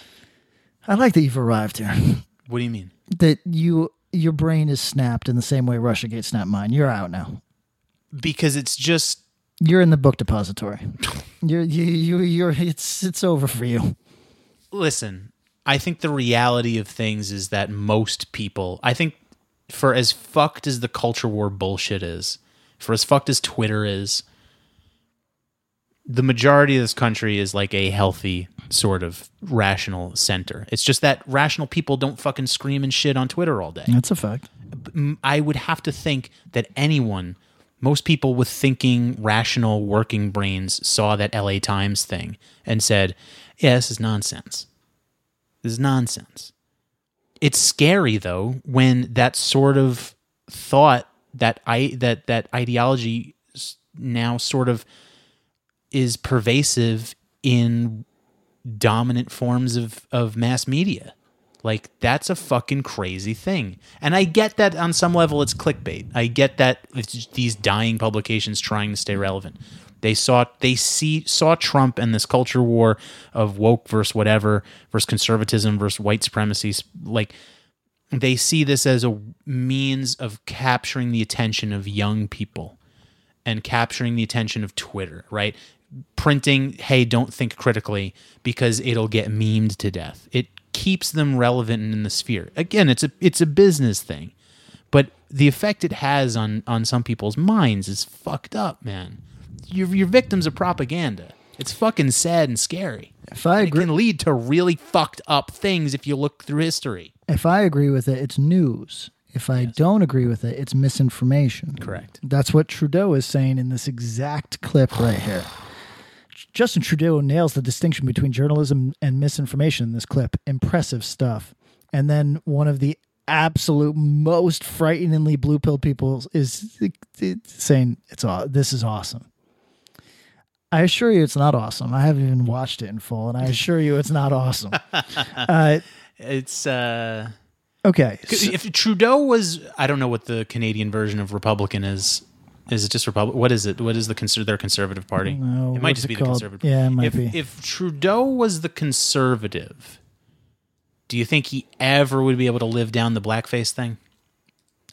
I like that you've arrived here. What do you mean? that you your brain is snapped in the same way Russiagate snapped mine. You're out now. Because it's just You're in the book depository. (laughs) You're you you you're it's it's over for you. listen, I think the reality of things is that most people, I think for as fucked as the culture war bullshit is, for as fucked as Twitter is, the majority of this country is like a healthy sort of rational center. It's just that rational people don't fucking scream and shit on Twitter all day. That's a fact. I would have to think that anyone, most people with thinking, rational, working brains saw that LA Times thing and said, yeah, this is nonsense. This is nonsense. It's scary though when that sort of thought that I that that ideology now sort of is pervasive in dominant forms of of mass media. Like that's a fucking crazy thing. And I get that on some level it's clickbait. I get that it's these dying publications trying to stay relevant. They saw they see saw Trump and this culture war of woke versus whatever versus conservatism versus white supremacy like they see this as a means of capturing the attention of young people and capturing the attention of Twitter, right? Printing, hey, don't think critically because it'll get memed to death. It keeps them relevant in the sphere. Again, it's a it's a business thing. But the effect it has on on some people's minds is fucked up, man. You're, you're victims of propaganda. It's fucking sad and scary. If I And it can lead to really fucked up things if you look through history. if I agree with it, it's news. If I don't agree with it, it's misinformation. Correct. That's what Trudeau is saying in this exact clip right here. Justin Trudeau nails the distinction between journalism and misinformation in this clip. Impressive stuff. And then one of the absolute most frighteningly blue pill people is saying it's aw- this is awesome. I assure you it's not awesome. I haven't even watched it in full, and I (laughs) assure you it's not awesome. (laughs) Uh, It's uh okay. so- if Trudeau was, I don't know what the Canadian version of Republican is. Is it just Republic? What is it? What is the conser- their conservative party? No, it might just it be the called? conservative. Yeah, it might if, be. If Trudeau was the conservative, do you think he ever would be able to live down the blackface thing?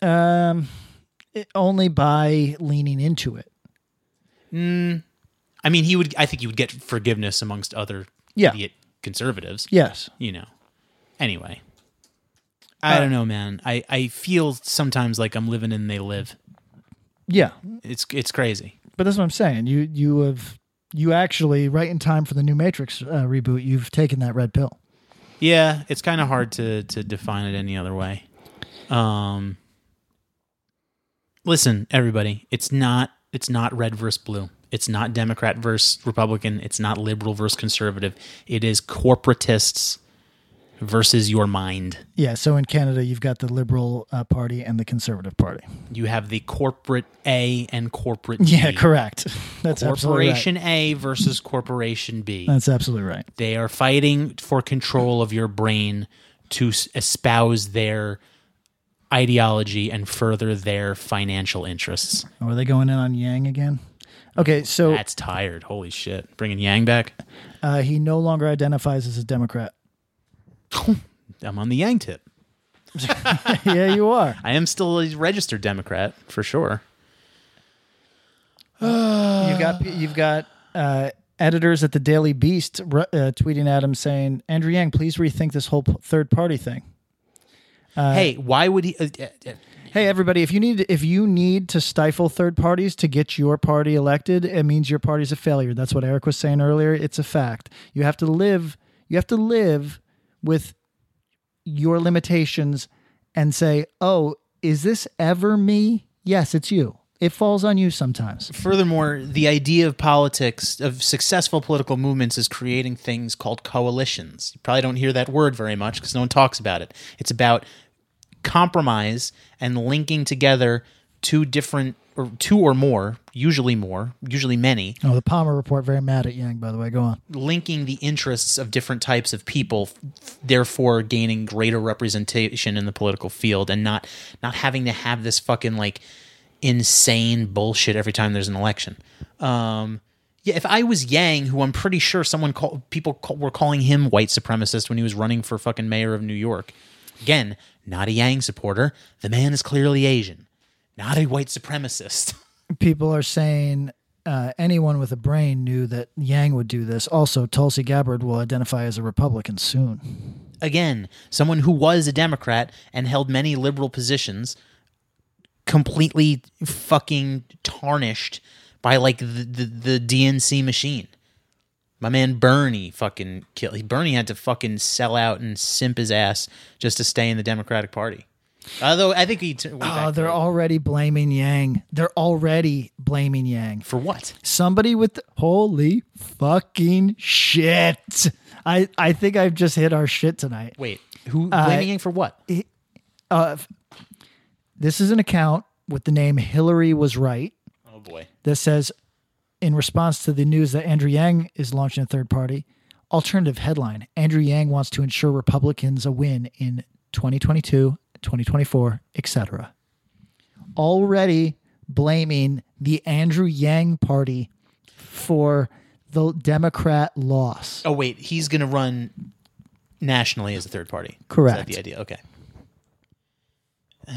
Um, it, only by leaning into it. I mean, he would. I think he would get forgiveness amongst other Yeah. idiot conservatives. Yes. you know. Anyway, I don't know, man. I I feel sometimes like I'm living in they live. Yeah, It's it's crazy. but that's what I'm saying. You you have you actually right in time for the new Matrix uh, reboot. You've taken that red pill. Yeah, it's kind of hard to to define it any other way. Um, listen, everybody, it's not it's not red versus blue. It's not Democrat versus Republican. It's not liberal versus conservative. It is corporatists versus your mind. Yeah. So in Canada, you've got the Liberal uh, Party and the Conservative Party. You have the corporate A and corporate B. Yeah, correct. (laughs) That's absolutely right. Corporation A versus Corporation B. That's absolutely right. They are fighting for control of your brain to espouse their ideology and further their financial interests. Oh, are they going in on Yang again? Okay, so That's tired. Holy shit. Bringing Yang back. uh, he no longer identifies as a Democrat. (laughs) I'm on the Yang tip. (laughs) yeah, you are. I am still a registered Democrat for sure. (sighs) You've got you've got uh, editors at the Daily Beast uh, tweeting at him saying, "Andrew Yang, please rethink this whole p- third party thing." hey, why would he? Uh, uh, uh, Hey everybody, if you need if you need to stifle third parties to get your party elected, it means your party's a failure. That's what Eric was saying earlier. It's a fact. You have to live you have to live with your limitations and say, "Oh, is this ever me?" Yes, it's you. It falls on you sometimes. furthermore, the idea of politics, of successful political movements, is creating things called coalitions. You probably don't hear that word very much because no one talks about it. It's about compromise and linking together two different or two or more, usually more, usually many, Oh, the Palmer report very mad at Yang, by the way. Go on. linking the interests of different types of people, therefore gaining greater representation in the political field, and not not having to have this fucking like insane bullshit every time there's an election. Um, yeah, if I was Yang, who I'm pretty sure someone call, people call, were calling him white supremacist when he was running for fucking mayor of New York. Again, not a Yang supporter. The man is clearly Asian, not a white supremacist. (laughs) People are saying uh, anyone with a brain knew that Yang would do this. Also, Tulsi Gabbard will identify as a Republican soon. again, someone who was a Democrat and held many liberal positions, completely fucking tarnished by like the, the, the DNC machine. My man Bernie fucking killed. Bernie had to fucking sell out and simp his ass just to stay in the Democratic Party. Although I think he. T- Oh, they're already blaming Yang. They're already blaming Yang. for what? Somebody with the, holy fucking shit. I I think I've just hit our shit tonight. Wait, who blaming Yang for what? Uh, this is an account with the name Hillary was right Oh boy. that says, in response to the news that Andrew Yang is launching a third party, alternative headline: Andrew Yang wants to ensure Republicans a win in 2022, 2024, etc. Already blaming the Andrew Yang party for the Democrat loss. Oh wait, he's gonna run nationally as a third party. Correct. The idea? Okay. (sighs)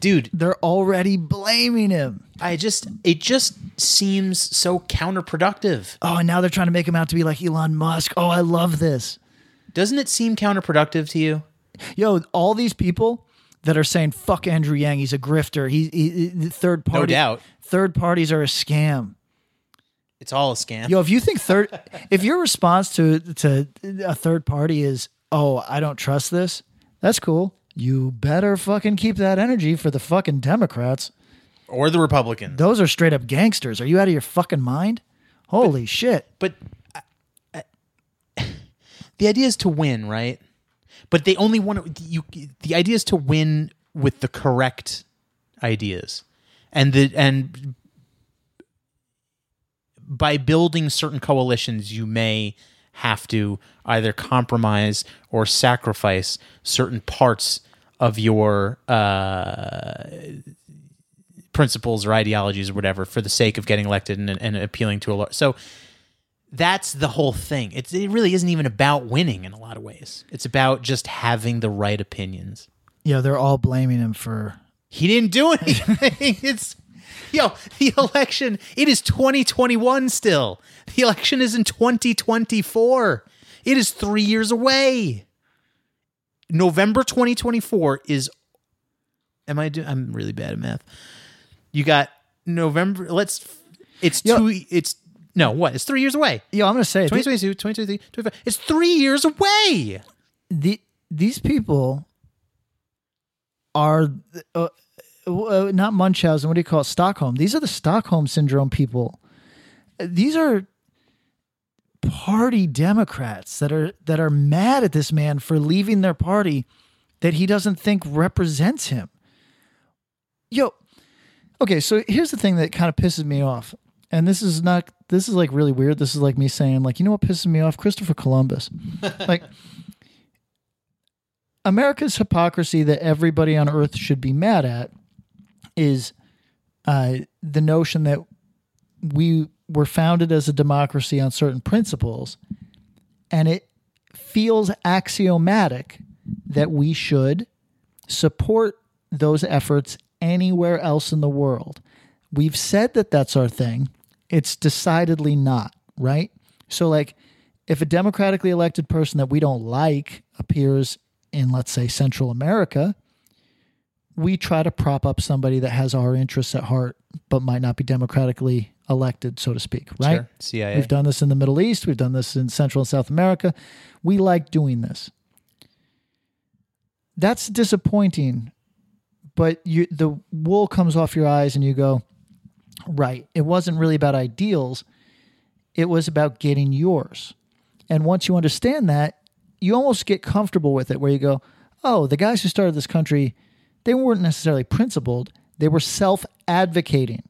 Dude, They're already blaming him. I just it just seems so counterproductive. Oh, and now they're trying to make him out to be like Elon Musk. Oh, I love this. Doesn't it seem counterproductive to you? Yo, all these people that are saying fuck Andrew Yang, he's a grifter. He, he, he- third party. No doubt. Third parties are a scam. It's all a scam. Yo, if you think third, if your response to to a third party is, "Oh, I don't trust this," that's cool. You better fucking keep that energy for the fucking Democrats. or the Republicans. Those are straight up gangsters. Are you out of your fucking mind? Holy shit! But I- I- (sighs) the idea is to win, right? But they only want to, you. The idea is to win with the correct ideas, and the and by building certain coalitions, you may have to either compromise or sacrifice certain parts of your uh, principles or ideologies or whatever for the sake of getting elected and, and appealing to a lot. So that's the whole thing. It's, it really isn't even about winning in a lot of ways. It's about just having the right opinions. Yeah, they're all blaming him for. He didn't do anything. (laughs) it's yo, the election. It is 2021 still. The election is in 2024. It is three years away. November 2024 is. Am I doing? I'm really bad at math. You got November. Let's. It's Yo. two. It's no. What? It's three years away. Yo, I'm gonna say 2022, 2023, 2025. It's three years away. the these people are uh, uh, not Munchausen. What do you call it? Stockholm. These are the Stockholm syndrome people. These are party Democrats that are that are mad at this man for leaving their party that he doesn't think represents him. Yo, okay. So here's the thing that kind of pisses me off, and this is not. This is like really weird. This is like me saying, like, you know what pisses me off? Christopher Columbus. (laughs) like America's hypocrisy that everybody on earth should be mad at is uh, the notion that we were founded as a democracy on certain principles, and it feels axiomatic that we should support those efforts anywhere else in the world. We've said that that's our thing. It's decidedly not. right? So, like, if a democratically elected person that we don't like appears in, let's say, Central America, we try to prop up somebody that has our interests at heart, but might not be democratically elected, so to speak, right? Sure. CIA. We've done this in the Middle East. We've done this in Central and South America. We like doing this. That's disappointing, but you the wool comes off your eyes and you go, right. It wasn't really about ideals. It was about getting yours. And once you understand that, you almost get comfortable with it where you go, oh, the guys who started this country, they weren't necessarily principled, they were self advocating.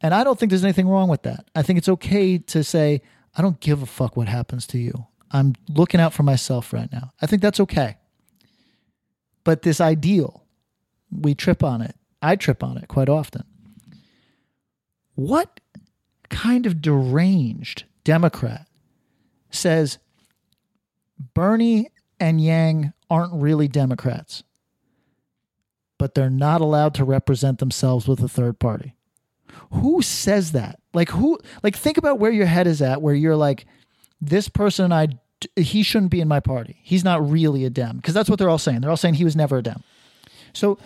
And I don't think there's anything wrong with that. I think it's okay to say, I don't give a fuck what happens to you. I'm looking out for myself right now. I think that's okay. But this ideal, we trip on it. I trip on it quite often. What kind of deranged Democrat says Bernie and Yang aren't really Democrats, but they're not allowed to represent themselves with a third party? Who says that? Like who like think about where your head is at where you're like this person and I he shouldn't be in my party. He's not really a dem because that's what they're all saying. They're all saying he was never a dem. So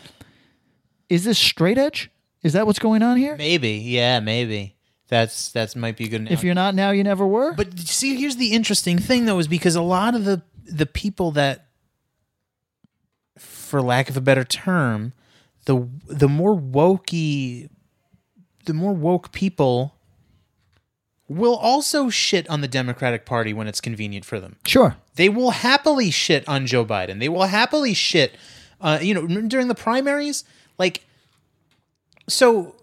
is this straight edge? Is that what's going on here? Maybe. Yeah, maybe. That's that's might be a good. If you're not now, you never were. But see, here's the interesting thing though, is because a lot of the the people that, for lack of a better term, the the more wokey, the more woke people will also shit on the Democratic Party when it's convenient for them. sure. They will happily shit on Joe Biden. They will happily shit, uh, you know, during the primaries. Like, so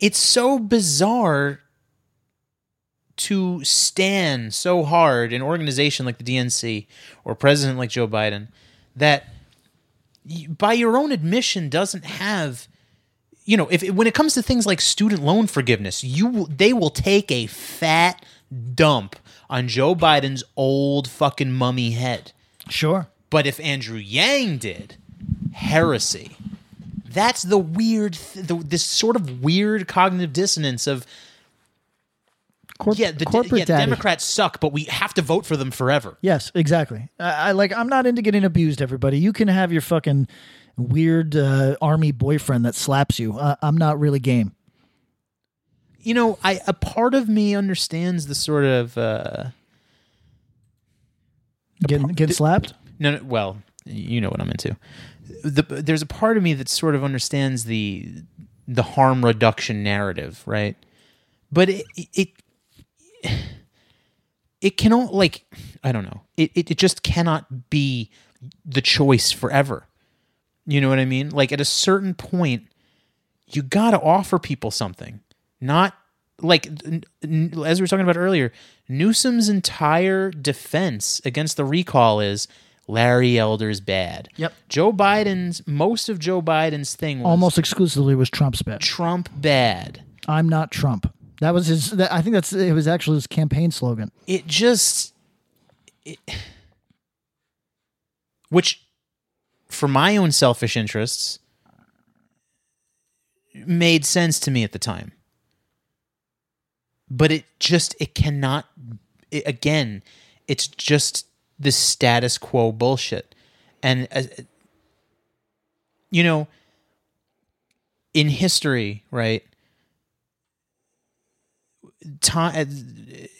it's so bizarre to stand so hard an organization like the DNC or president like Joe Biden that by your own admission doesn't have you know if when it comes to things like student loan forgiveness you they will take a fat dump on Joe Biden's old fucking mummy head Sure. but if Andrew Yang did, heresy. That's the weird, th- the, this sort of weird cognitive dissonance of Corp- yeah, the, corporate yeah, daddy. Democrats suck, but we have to vote for them forever. Yes, exactly. I, I like. I'm not into getting abused. Everybody, you can have your fucking weird uh, army boyfriend that slaps you. Uh, I'm not really game. You know, I a part of me understands the sort of uh, Getting getting slapped. no, no, well, you know what I'm into. The, there's a part of me that sort of understands the the harm reduction narrative, right? But it it it cannot like I don't know. It, it it just cannot be the choice forever. You know what I mean? Like at a certain point, you got to offer people something. Not like as we were talking about earlier, Newsom's entire defense against the recall is Larry Elder's bad. Yep. Joe Biden's most of Joe Biden's thing was Almost exclusively was Trump's bad. Trump bad. I'm not Trump. That was his. That, I think that's it was actually his campaign slogan. It just it, which for my own selfish interests made sense to me at the time. But it just it cannot it, again, it's just the status quo bullshit. And uh, you know, in history, right? Time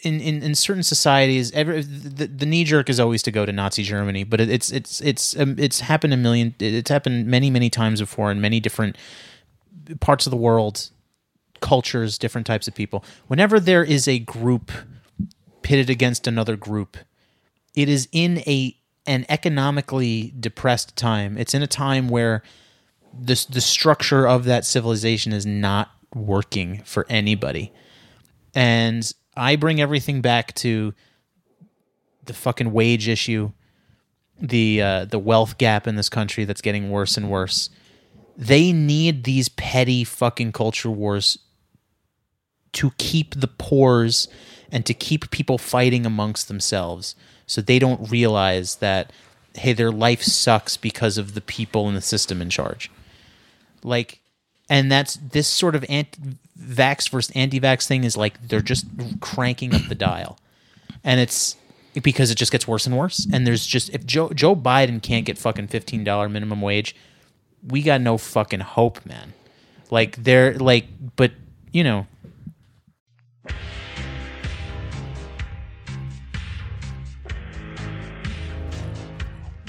in, in in certain societies, every the, the knee jerk is always to go to Nazi Germany, but it, it's it's it's um, it's happened a million. It's happened many many times before in many different parts of the world, cultures, different types of people. Whenever there is a group pitted against another group, it is in a an economically depressed time. It's in a time where the the structure of that civilization is not working for anybody. And I bring everything back to the fucking wage issue, the uh, the wealth gap in this country that's getting worse and worse. They need these petty fucking culture wars to keep the pores and to keep people fighting amongst themselves so they don't realize that hey their life sucks because of the people in the system in charge like and that's this sort of anti-vax versus anti-vax thing is like they're just cranking up the dial, and it's because it just gets worse and worse. And there's just if Joe Joe Biden can't get fucking fifteen dollar minimum wage, we got no fucking hope, man. Like they're like, but you know,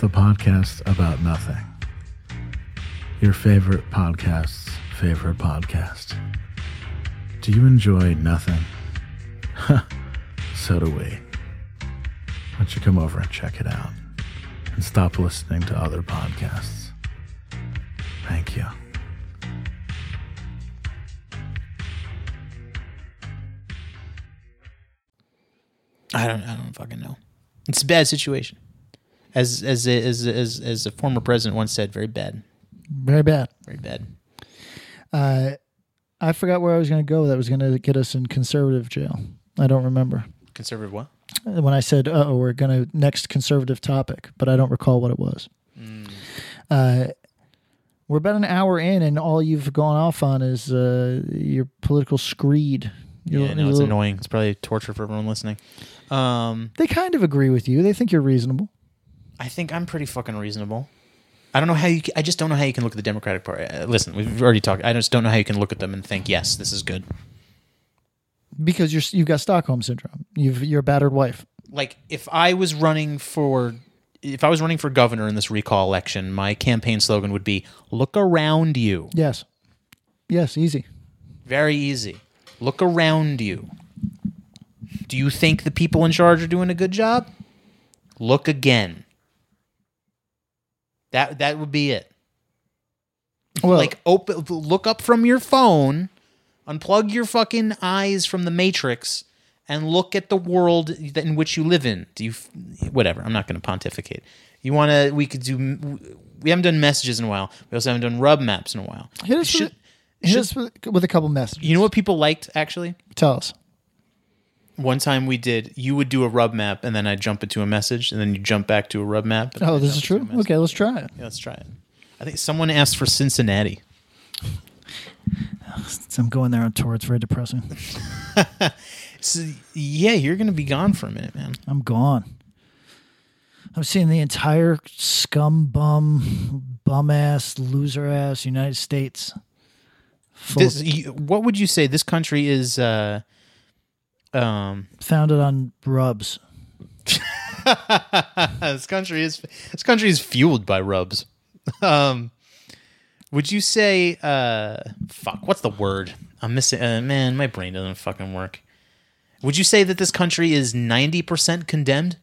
the podcast about nothing. Your favorite podcast's favorite podcast. Do you enjoy nothing? so do we. Why don't you come over and check it out and stop listening to other podcasts? Thank you. I don't I don't fucking know. It's a bad situation. As as a, as as as a former president once said, very bad, Very bad. very bad. Uh, I forgot where I was going to go. That was going to get us in conservative jail. I don't remember Conservative what? when I said, "Oh, we're going to next conservative topic," but I don't recall what it was. Uh, we're about an hour in, and all you've gone off on is uh, your political screed. Your- Yeah, no, it's little- annoying. It's probably torture for everyone listening. Um, They kind of agree with you. They think you're reasonable. I think I'm pretty fucking reasonable. I don't know how you. ca- I just don't know how you can look at the Democratic Party. Uh, listen, we've already talked. I just don't know how you can look at them and think, yes, this is good. because you're you've got Stockholm syndrome. You've you're a battered wife. Like if I was running for, if I was running for governor in this recall election, my campaign slogan would be "Look around you." Yes, yes, easy. Very easy. Look around you. Do you think the people in charge are doing a good job? Look again. That that would be it. Well, like open look up from your phone, unplug your fucking eyes from the matrix and look at the world that in which you live in. Do you whatever, I'm not going to pontificate. You want to we could do we haven't done messages in a while. We also haven't done rub maps in a while. hit us, Should- with, hit us with, with a couple messages. you know what people liked actually? Tell us. One time we did, you would do a rub map, and then I'd jump into a message, and then you jump back to a rub map. Oh, this is true. into a message. Okay, let's try it. Yeah, let's try it. I think someone asked for Cincinnati. So I'm going there on tour. It's very depressing. (laughs) So, yeah, you're gonna be gone for a minute, man. I'm gone. I'm seeing the entire scum bum, bum ass, loser ass United States. This, what would you say? This country is, uh, um, founded on rubs. (laughs) this country is this country is fueled by rubs. Um, would you say, uh, fuck? What's the word? I'm missing. Uh, man, my brain doesn't fucking work. Would you say that this country is ninety percent condemned?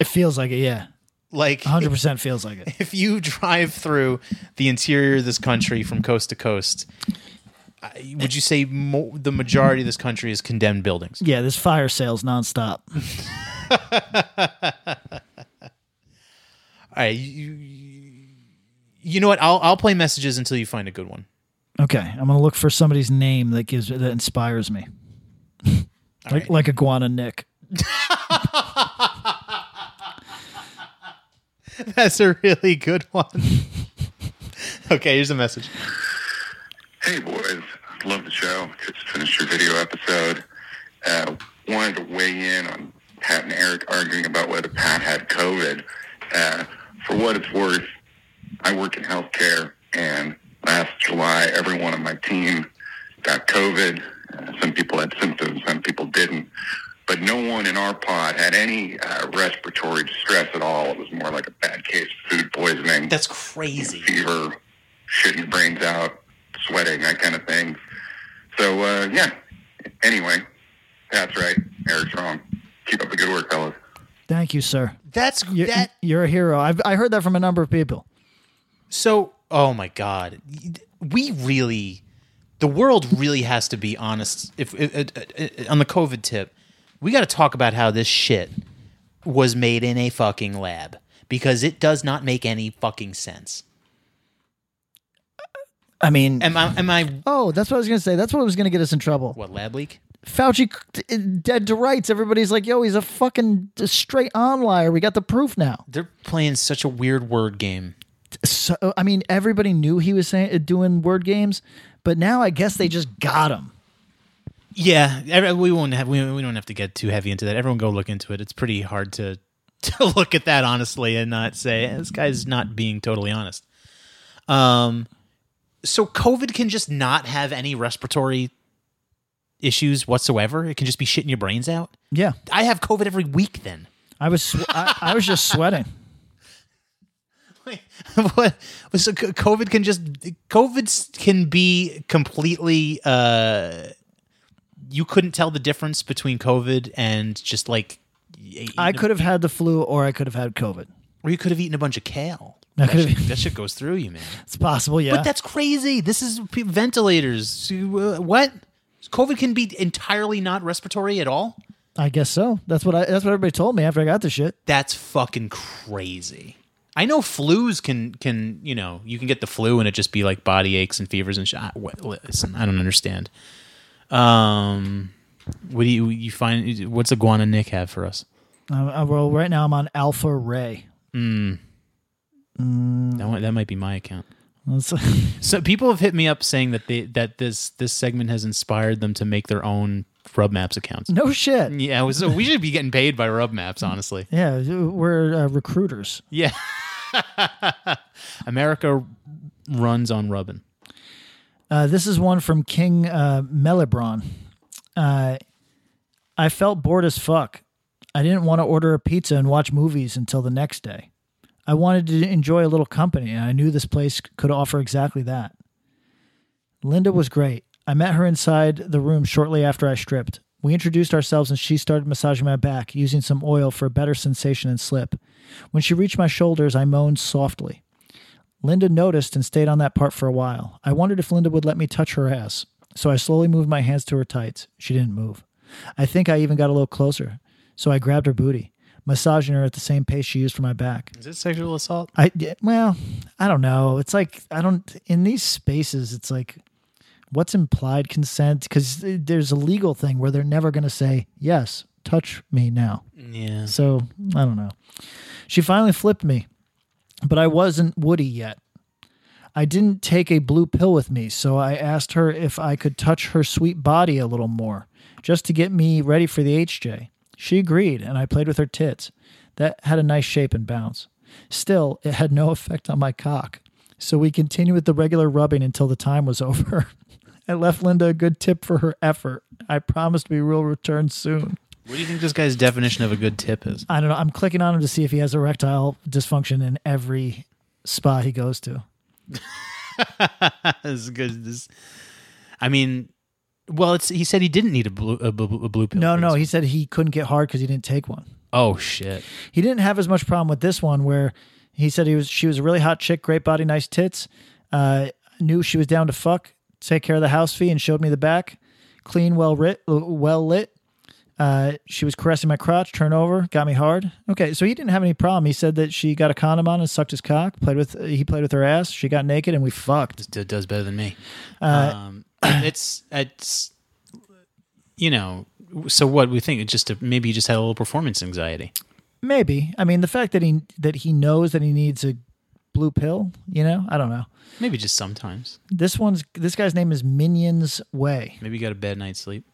It feels like it, yeah. Like 100% feels like it. if you drive through the interior of this country from coast to coast, would you say mo- the majority of this country is condemned buildings? Yeah, there's fire sales nonstop. (laughs) All right, you, you, you know what? I'll I'll play messages until you find a good one. Okay, I'm gonna look for somebody's name that gives that inspires me, (laughs) like like Iguana Nick. (laughs) That's a really good one. okay, here's a message. Hey boys, love the show. Just finished your video episode. Uh, wanted to weigh in on Pat and Eric arguing about whether Pat had COVID. Uh, for what it's worth, I work in healthcare, and last July, everyone on my team got COVID. Uh, some people had symptoms, some people didn't. But no one in our pod had any uh, respiratory distress at all. It was more like a bad case of food poisoning That's crazy. fever, shitting your brains out, sweating, that kind of thing. So, uh, yeah. Anyway, that's right. Eric's wrong. Keep up the good work, fellas. Thank you, sir. That's You're, that. you're a hero. I've I heard that from a number of people. So, oh my god, we really the world really has to be honest. If, if, uh, uh, on the COVID tip, we got to talk about how this shit was made in a fucking lab because it does not make any fucking sense. I mean, Am I? Am I? oh, that's what I was gonna say. That's what was gonna get us in trouble. What lab leak? Fauci c- dead to rights. Everybody's like, "Yo, he's a fucking straight on liar." We got the proof now. They're playing such a weird word game. So, I mean, everybody knew he was saying doing word games, but now I guess they just got him. Yeah, we won't have we, we don't have to get too heavy into that. Everyone go look into it. It's pretty hard to (laughs) to look at that honestly and not say "Eh, this guy's not being totally honest. Um, so COVID can just not have any respiratory issues whatsoever. It can just be shitting your brains out. Yeah, I have COVID every week. Then I was sw- I, I was just sweating. (laughs) Wait, what? So COVID can just COVID can be completely. uh You couldn't tell the difference between COVID and just like. I could have had the flu, or I could have had COVID. Or you could have eaten a bunch of kale. That shit, that (laughs) shit goes through you, man. It's possible, yeah. But that's crazy. This is pe- ventilators. Uh, What? COVID can be entirely not respiratory at all. I guess so. That's what I. That's what everybody told me after I got the shit. That's fucking crazy. I know flus can can you know you can get the flu and it just be like body aches and fevers and shit. I- Listen, I don't understand. Um, what do you you find? What's Iguana Nick have for us? Uh, uh, well, right now I'm on Alpha Ray. That, might- that might be my account. (laughs) So people have hit me up saying that they that this this segment has inspired them to make their own Rub Maps accounts. no shit. Yeah, so we should be getting paid by Rub Maps, honestly. (laughs) Yeah, we're uh, recruiters. Yeah. America runs on rubbing. Uh, this is one from King uh, Melibron. Uh, I felt bored as fuck. I didn't want to order a pizza and watch movies until the next day. I wanted to enjoy a little company, and I knew this place could offer exactly that. Linda was great. I met her inside the room shortly after I stripped. We introduced ourselves, and she started massaging my back, using some oil for a better sensation and slip. When she reached my shoulders, I moaned softly. Linda noticed and stayed on that part for a while. I wondered if Linda would let me touch her ass, so I slowly moved my hands to her tights. She didn't move. I think I even got a little closer, so I grabbed her booty, massaging her at the same pace she used for my back. Is it sexual assault? I well, I don't know. It's like I don't in these spaces. It's like what's implied consent because uh, there's a legal thing where they're never going to say yes, touch me now. Yeah. So I don't know. She finally flipped me, but I wasn't Woody yet. I didn't take a blue pill with me, so I asked her if I could touch her sweet body a little more, just to get me ready for the HJ. She agreed, and I played with her tits. That had a nice shape and bounce. Still, it had no effect on my cock. So we continued with the regular rubbing until the time was (laughs) over. I left Linda a good tip for her effort. I promised we will return soon. What do you think this guy's definition of a good tip is? I don't know. I'm clicking on him to see if he has erectile dysfunction in every spa he goes to. (laughs) this is good. This, I mean, well, it's he said he didn't need a blue a, blue- a blue pill. No, no, he said he couldn't get hard because he didn't take one. Oh shit. He didn't have as much problem with this one where he said he was she was a really hot chick, great body, nice tits. Uh, knew she was down to fuck, take care of the house fee, and showed me the back. Clean, well lit, well lit. Uh, she was caressing my crotch, turn over, got me hard. Okay, so he didn't have any problem. He said that she got a condom on and sucked his cock. Played with he played with her ass. She got naked and we fucked. Does better than me. Uh, um, (clears throat) it's it's you know. So what we think? Just a, maybe he just had a little performance anxiety. Maybe. I mean, the fact that he that he knows that he needs a blue pill, you know, I don't know. Maybe just sometimes. This one's this guy's name is Minions Way. Maybe he got a bad night's sleep.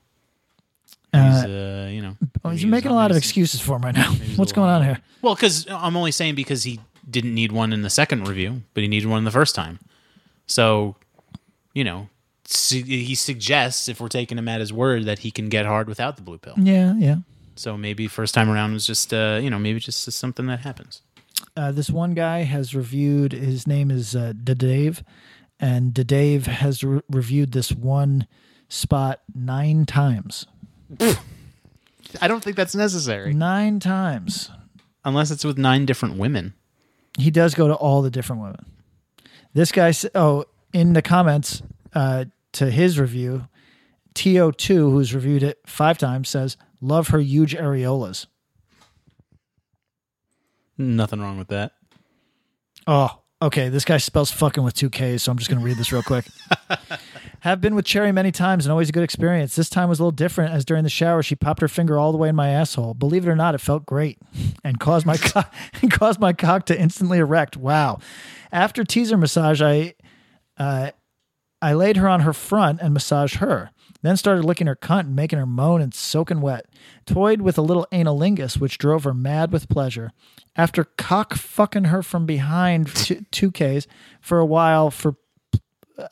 Uh, He's uh, you know. Oh, he's making a lot of excuses for him right now. (laughs) What's going on here? Well, because I'm only saying because he didn't need one in the second review, but he needed one the first time. So, you know, su- he suggests if we're taking him at his word that he can get hard without the blue pill. Yeah, yeah. So maybe first time around was just uh, you know maybe just something that happens. Uh, this one guy has reviewed. His name is uh, Dave, and Dave has re- reviewed this one spot nine times. I don't think that's necessary Nine times. unless it's with nine different women. He does go to all the different women. This guy, oh, in the comments, uh, to his review, To2, who's reviewed it five times, says, Love her huge areolas. Nothing wrong with that. Oh, okay. This guy spells fucking with two Ks, so I'm just going to read this real quick. (laughs) Have been with Cherry many times and always a good experience. This time was a little different as during the shower she popped her finger all the way in my asshole. Believe it or not, it felt great and caused my co- (laughs) and caused my cock to instantly erect. Wow. After teaser massage, I uh, I laid her on her front and massaged her. Then started licking her cunt and making her moan and soaking wet. Toyed with a little analingus, which drove her mad with pleasure. After cock fucking her from behind (laughs) two, two Ks for a while, for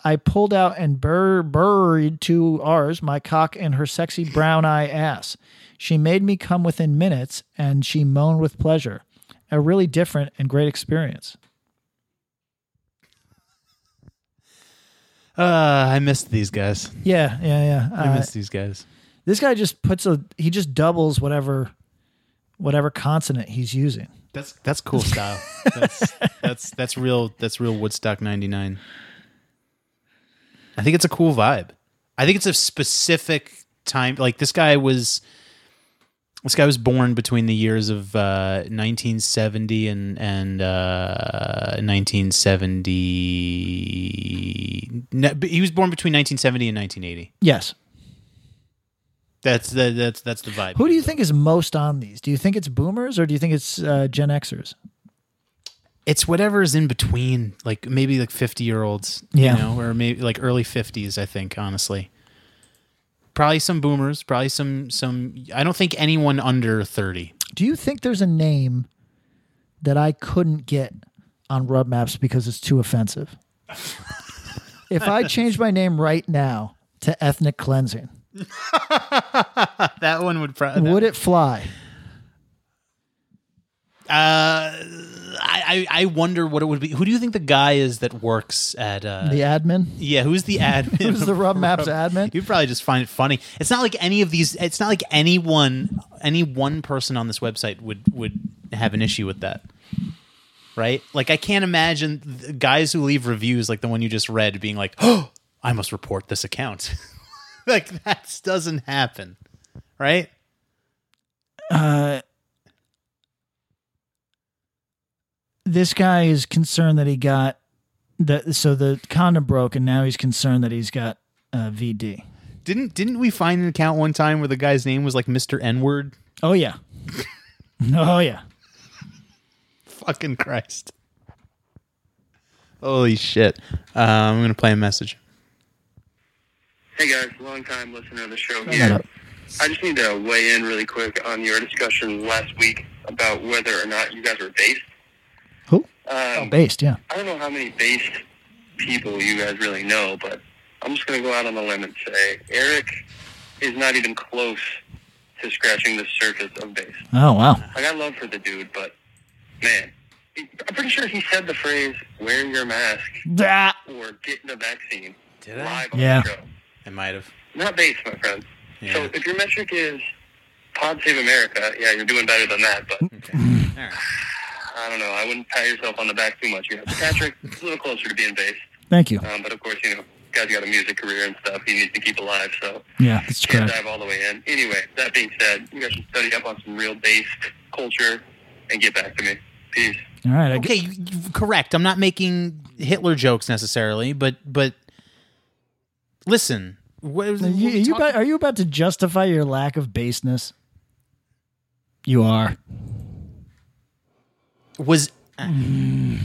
I pulled out and bur- buried two R's, my cock in her sexy brown eye ass. She made me come within minutes, and she moaned with pleasure. A really different and great experience. Uh, I missed these guys. Yeah, yeah, yeah. I Uh, miss these guys. this guy just puts a he just doubles whatever whatever consonant he's using. That's that's cool style. (laughs) That's that's that's real. That's real Woodstock '99. I think it's a cool vibe. I think it's a specific time. Like this guy was, this guy was born between the years of uh, 1970 and and uh, 1970. No, he was born between 1970 and 1980. Yes. That's the that's that's the vibe. Who do you think is most on these? Do you think it's boomers or do you think it's uh, Gen Xers? it's whatever is in between, like maybe like fifty year olds, Yeah. you know, or maybe like early fifties. I think honestly, probably some boomers, probably some some. I don't think anyone under thirty. Do you think there's a name that I couldn't get on Rub Maps because it's too offensive? (laughs) if I change my name right now to ethnic cleansing, (laughs) That one would probably. would it fly? Uh, I I wonder what it would be. Who do you think the guy is that works at uh, The admin? Yeah, who's the (laughs) admin? Who's the Rub Maps admin? You'd probably just find it funny. It's not like any of these. It's not like anyone, any one person on this website would would have an issue with that, right? Like I can't imagine the guys who leave reviews like the one you just read being like, "Oh, I must report this account." (laughs) like that doesn't happen, right? Uh, this guy is concerned that he got that. So the condom broke, and now he's concerned that he's got uh, VD. Didn't didn't we find an account one time where the guy's name was like Mister N word? Oh yeah, (laughs) oh yeah. Fucking Christ. Holy shit. Uh, I'm going to play a message. Hey guys, long time listener of the show Shut here. up. I just need to weigh in really quick on your discussion last week about whether or not you guys were based. Who? Um, Oh, based, yeah. I don't know how many based people you guys really know, but I'm just going to go out on a limb and say Eric is not even close to scratching the surface of base. Oh wow. I got love for the dude, but man, I'm pretty sure he said the phrase "wear your mask" Ah. or "get the vaccine" Did I? live on Yeah. I might have. Not base, my friend. Yeah. So if your metric is Pod Save America, yeah, you're doing better than that. But Okay. All right. I don't know. I wouldn't pat yourself on the back too much. You know, Patrick, (laughs) a little closer to being base. Thank you. Um, but of course, you know, guy's got a music career and stuff. He needs to keep alive. So Yeah, that's can't correct. dive all the way in. Anyway, that being said, you guys should study up on some real based culture and get back to me. Peace. All right. I Okay, you, you, correct. I'm not making Hitler jokes necessarily, but but listen. What, Are you, are you about, are you about to justify your lack of baseness? You are. Was (laughs) I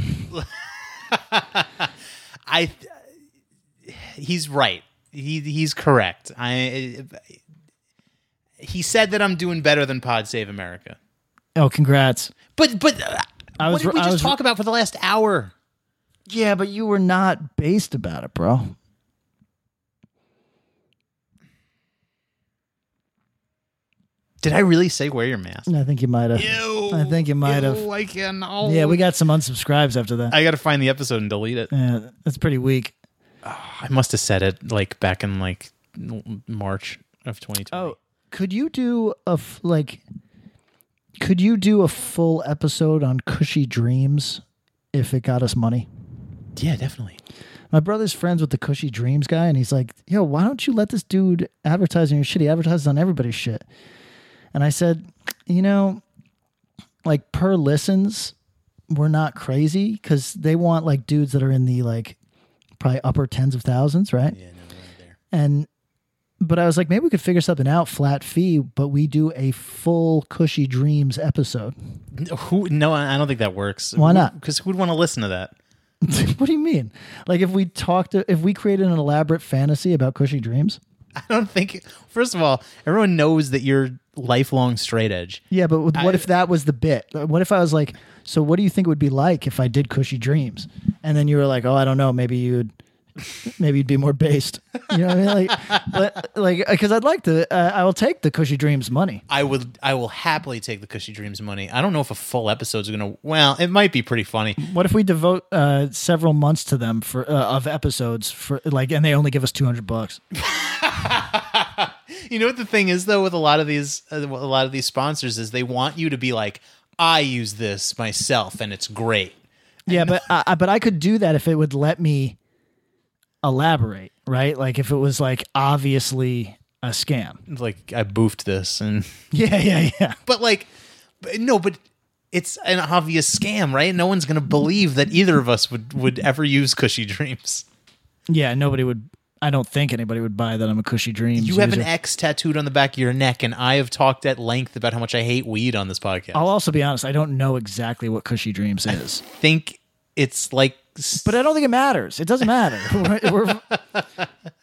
he's right. He he's correct. I he said that I'm doing better than Pod Save America. Oh, congrats. But but uh, I was- what did we I just was- talk about for the last hour? Yeah, but you were not based about it, bro. Did I really say wear your mask? I think you might have. Ew, I think you might have. ew, I can. Oh. Yeah, we got some unsubscribes after that. I got to find the episode and delete it. yeah, that's pretty weak. Ah, I must have said it like back in like March of 2020. Oh, could you do a f- like? Could you do a full episode on cushy dreams if it got us money? yeah, definitely. My brother's friends with the Cushy Dreams guy, and he's like, "Yo, why don't you let this dude advertise on your shit? He advertises on everybody's shit." And I said, "You know, like per listens, we're not crazy because they want like dudes that are in the like probably upper tens of thousands, right? Yeah, no, there. And but I was like, maybe we could figure something out, flat fee, but we do a full Cushy Dreams episode. Who? No, I don't think that works. Why not? Because who'd want to listen to that? (laughs) what do you mean? Like if we talked, if we created an elaborate fantasy about Cushy Dreams? I don't think. First of all, everyone knows that you're lifelong straight edge. Yeah, but what I- if that was the bit? What if I was like, so what do you think it would be like if I did Cushy Dreams? And then you were like, oh, I don't know, maybe you'd, maybe you'd be more based. You know what I mean? Like, but like, because I'd like to, uh, I will take the Cushy Dreams money. I would. I will happily take the Cushy Dreams money. I don't know if a full episode's gonna. Well, it might be pretty funny. What if we devote uh, several months to them for uh, of episodes for like, and they only give us two hundred bucks? (laughs) You know what the thing is though with a lot of these uh, a lot of these sponsors is they want you to be like I use this myself and it's great. Yeah, but uh, I, but I could do that if it would let me elaborate, right? Like if it was like obviously a scam. Like I boofed this and (laughs) Yeah, yeah, yeah. but like no, but it's an obvious scam, right? No one's gonna believe that either of us would would ever use Cushy Dreams. Yeah, nobody would. I don't think anybody would buy that I'm a Cushy Dreams. You have an. X tattooed on the back of your neck, and I have talked at length about how much I hate weed on this podcast. I'll also be honest. I don't know exactly what Cushy Dreams is, (laughs) think it's like, but I don't think it matters. It doesn't matter. (laughs) we're, we're,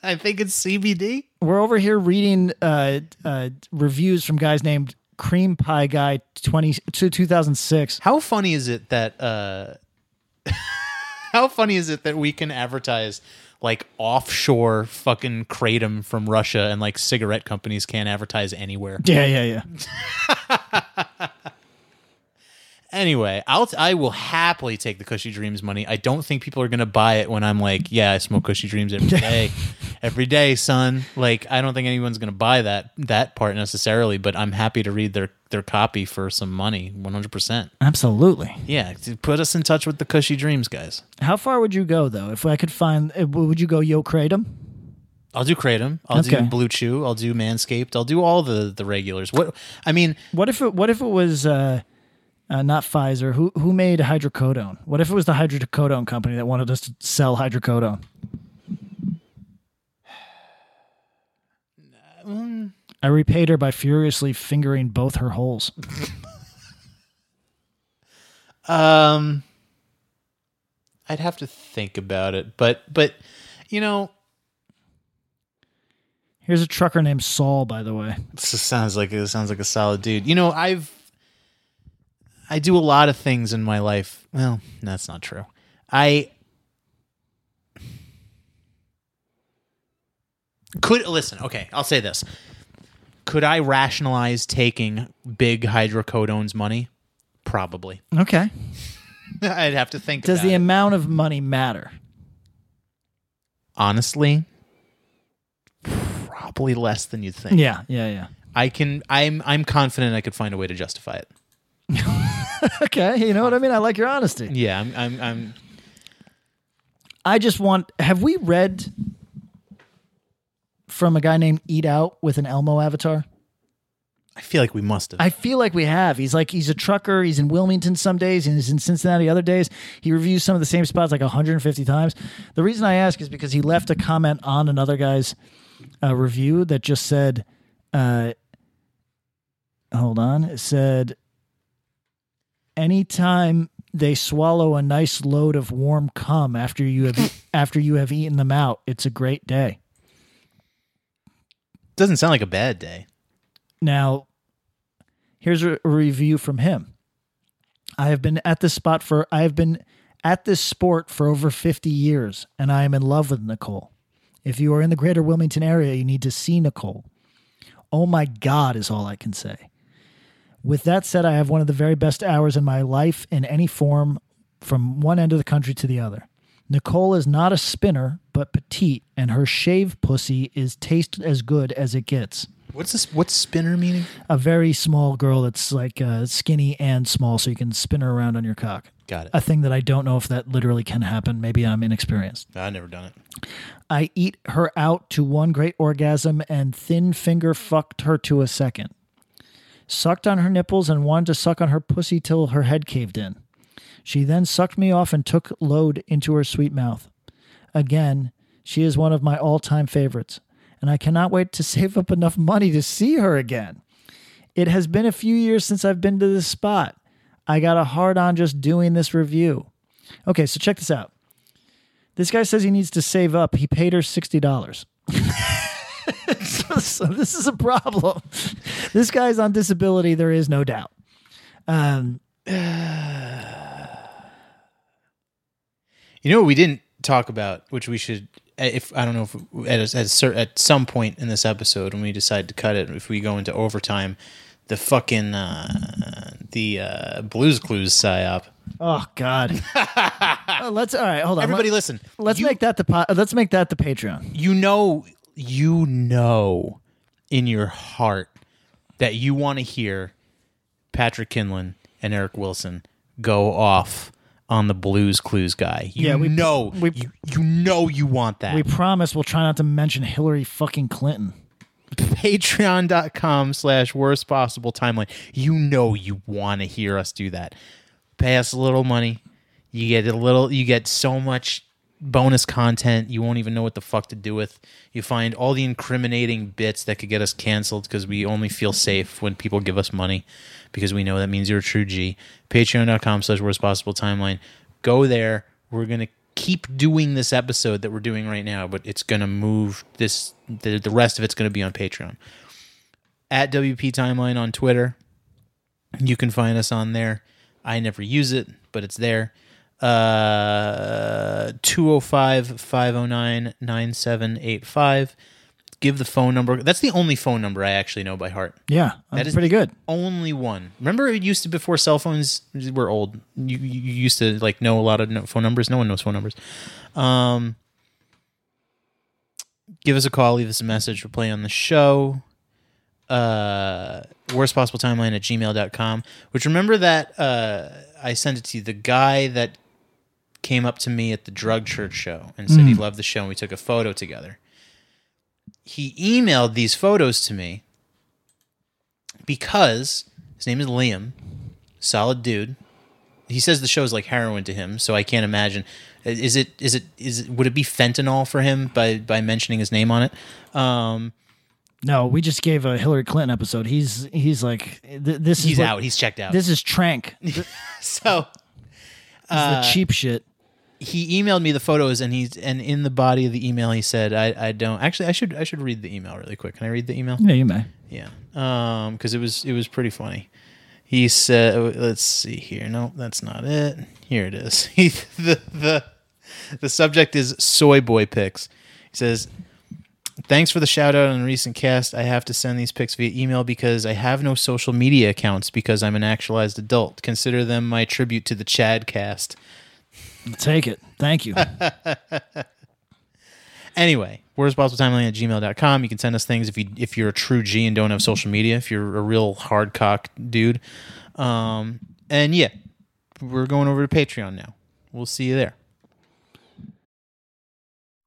I think it's CBD. we're over here reading uh, uh, reviews from guys named Cream Pie Guy twenty to two thousand six. How funny is it that uh (laughs) how funny is it that we can advertise like offshore fucking kratom from Russia and like cigarette companies can't advertise anywhere. Yeah, yeah, yeah. (laughs) Anyway, I'll I will happily take the Cushy Dreams money. I don't think people are gonna buy it when I'm like, yeah, I smoke Cushy Dreams every day, every day, son. Like, I don't think anyone's gonna buy that that part necessarily, but I'm happy to read their their copy for some money, 100. percent Absolutely. Yeah, put us in touch with the Cushy Dreams guys. How far would you go though? If I could find, uh, would you go Yo Kratom? I'll do Kratom. I'll do Blue Chew. I'll do Manscaped. I'll do all the the regulars. What I mean, What if it? What if it was uh, uh, not Pfizer? Who who made hydrocodone? What if it was the hydrocodone company that wanted us to sell hydrocodone? (sighs) I repaid her by furiously fingering both her holes. (laughs) um, I'd have to think about it, but but you know, Here's a trucker named Saul, by the way. this sounds like it sounds like a solid dude. You know, I've I do a lot of things in my life. Well, that's not true. I could listen. Okay, I'll say this. Could I rationalize taking big hydrocodone's money? Probably. Okay. (laughs) I'd have to think. Does the it. amount of money matter? honestly probably less than you'd think. Yeah, yeah, yeah. I can. I'm. I'm confident I could find a way to justify it. (laughs) Okay, you know what I mean. I like your honesty. Yeah. I'm. I'm. I'm I just want. Have we read from a guy named Eat Out with an Elmo avatar? I feel like we must have. I feel like we have. He's like he's a trucker. He's in Wilmington some days, and he's in Cincinnati other days. He reviews some of the same spots like 150 times. The reason I ask is because he left a comment on another guy's uh, review that just said, uh, "Hold on," it said, "Anytime they swallow a nice load of warm cum after you have after you have eaten them out, it's a great day." Doesn't sound like a bad day. Now, here's a, review from him. I have been at this spot for I have been at this sport for over 50 years and I am in love with Nicole. If you are in the greater Wilmington area, you need to see Nicole. Oh my God, is all I can say. With that said, I have one of the very best hours in my life in any form from one end of the country to the other. Nicole is not a spinner, but petite, and her shaved pussy is taste as good as it gets What's this? What's spinner meaning? a very small girl that's like uh, skinny and small, so you can spin her around on your cock. Got it. a thing that I don't know if that literally can happen. Maybe I'm inexperienced. I've never done it. I eat her out to one great orgasm and thin finger fucked her to a second. Sucked on her nipples and wanted to suck on her pussy till her head caved in. She then sucked me off and took load into her sweet mouth. Again, she is one of my all time favorites, and I cannot wait to (laughs) save up enough money to see her again. It has been a few years since I've been to this spot. I got a hard on just doing this review. Okay, so check this out. This guy says he needs to save up. He paid her sixty dollars. (laughs) so, so this is a problem. This guy's on disability. There is no doubt. Um, (sighs) (sighs) (sighs) You know what we didn't talk about, which we should, if I don't know if at a, at, a, at some point in this episode when we decide to cut it, if we go into overtime, the fucking uh, the uh, Blues Clues psyop. oh God. (laughs) Uh, let's all right. Hold on. Everybody, Let- listen. Let's You- make that the po- let's make that the Patreon. you know you know in your heart that you want to hear Patrick Kindlon and Eric Wilson go off on the Blues Clues guy. You Yeah, we- know we- you, you know you want that. We promise we'll try not to mention Hillary fucking Clinton. Patreon.com slash worst possible timeline. You know you want to hear us do that. Pay us a little money. You get a little you get so much bonus content you won't even know what the fuck to do with. You find all the incriminating bits that could get us canceled because we only feel safe when people give us money because we know that means you're a true G. Patreon.com slash worst possible timeline. Go there. We're gonna keep doing this episode that we're doing right now, but it's gonna move this the, the rest of it's gonna be on Patreon. At WP Timeline on Twitter. You can find us on there. I never use it, but it's there. Uh 205 509 9785. Give the phone number. That's the only phone number I actually know by heart. Yeah, That that's pretty good. Only one. Remember, it used to before cell phones were old. You, you you used to like know a lot of phone numbers. No one knows phone numbers. Um, give us a call. Leave us a message. We'll play on the show. Uh, worst possible timeline at gmail.com. Which remember that uh, I sent it to you. The guy that came up to me at the drug church show and said he loved the show and we took a photo together. He emailed these photos to me because his name is Liam, solid dude. He says the show is like heroin to him, so I can't imagine. Is it? Is it? Is it? Would it be fentanyl for him by by mentioning his name on it? Um, No, we just gave a Hillary Clinton episode. He's he's like th- this is he's what- out. He's checked out. This is trank. (laughs) So is the cheap shit. He emailed me the photos, and he's and in the body of the email he said, "I I don't actually. I should I should read the email really quick. Can I read the email? Yeah, you may. Yeah. Um, because it was it was pretty funny. He said, "Let's see here. No, that's not it. Here it is. (laughs) He, the the the subject is soy boy pics. He says." Thanks for the shout out on the recent cast. I have to send these pics via email because I have no social media accounts because I'm an actualized adult. Consider them my tribute to the Chad cast. Take it. Thank you. (laughs) Anyway, worst possible timeline at gmail.com. You can send us things if you if you're a true G and don't have social media, if you're a real hard cock dude. Um, and yeah, we're going over to Patreon now. We'll see you there.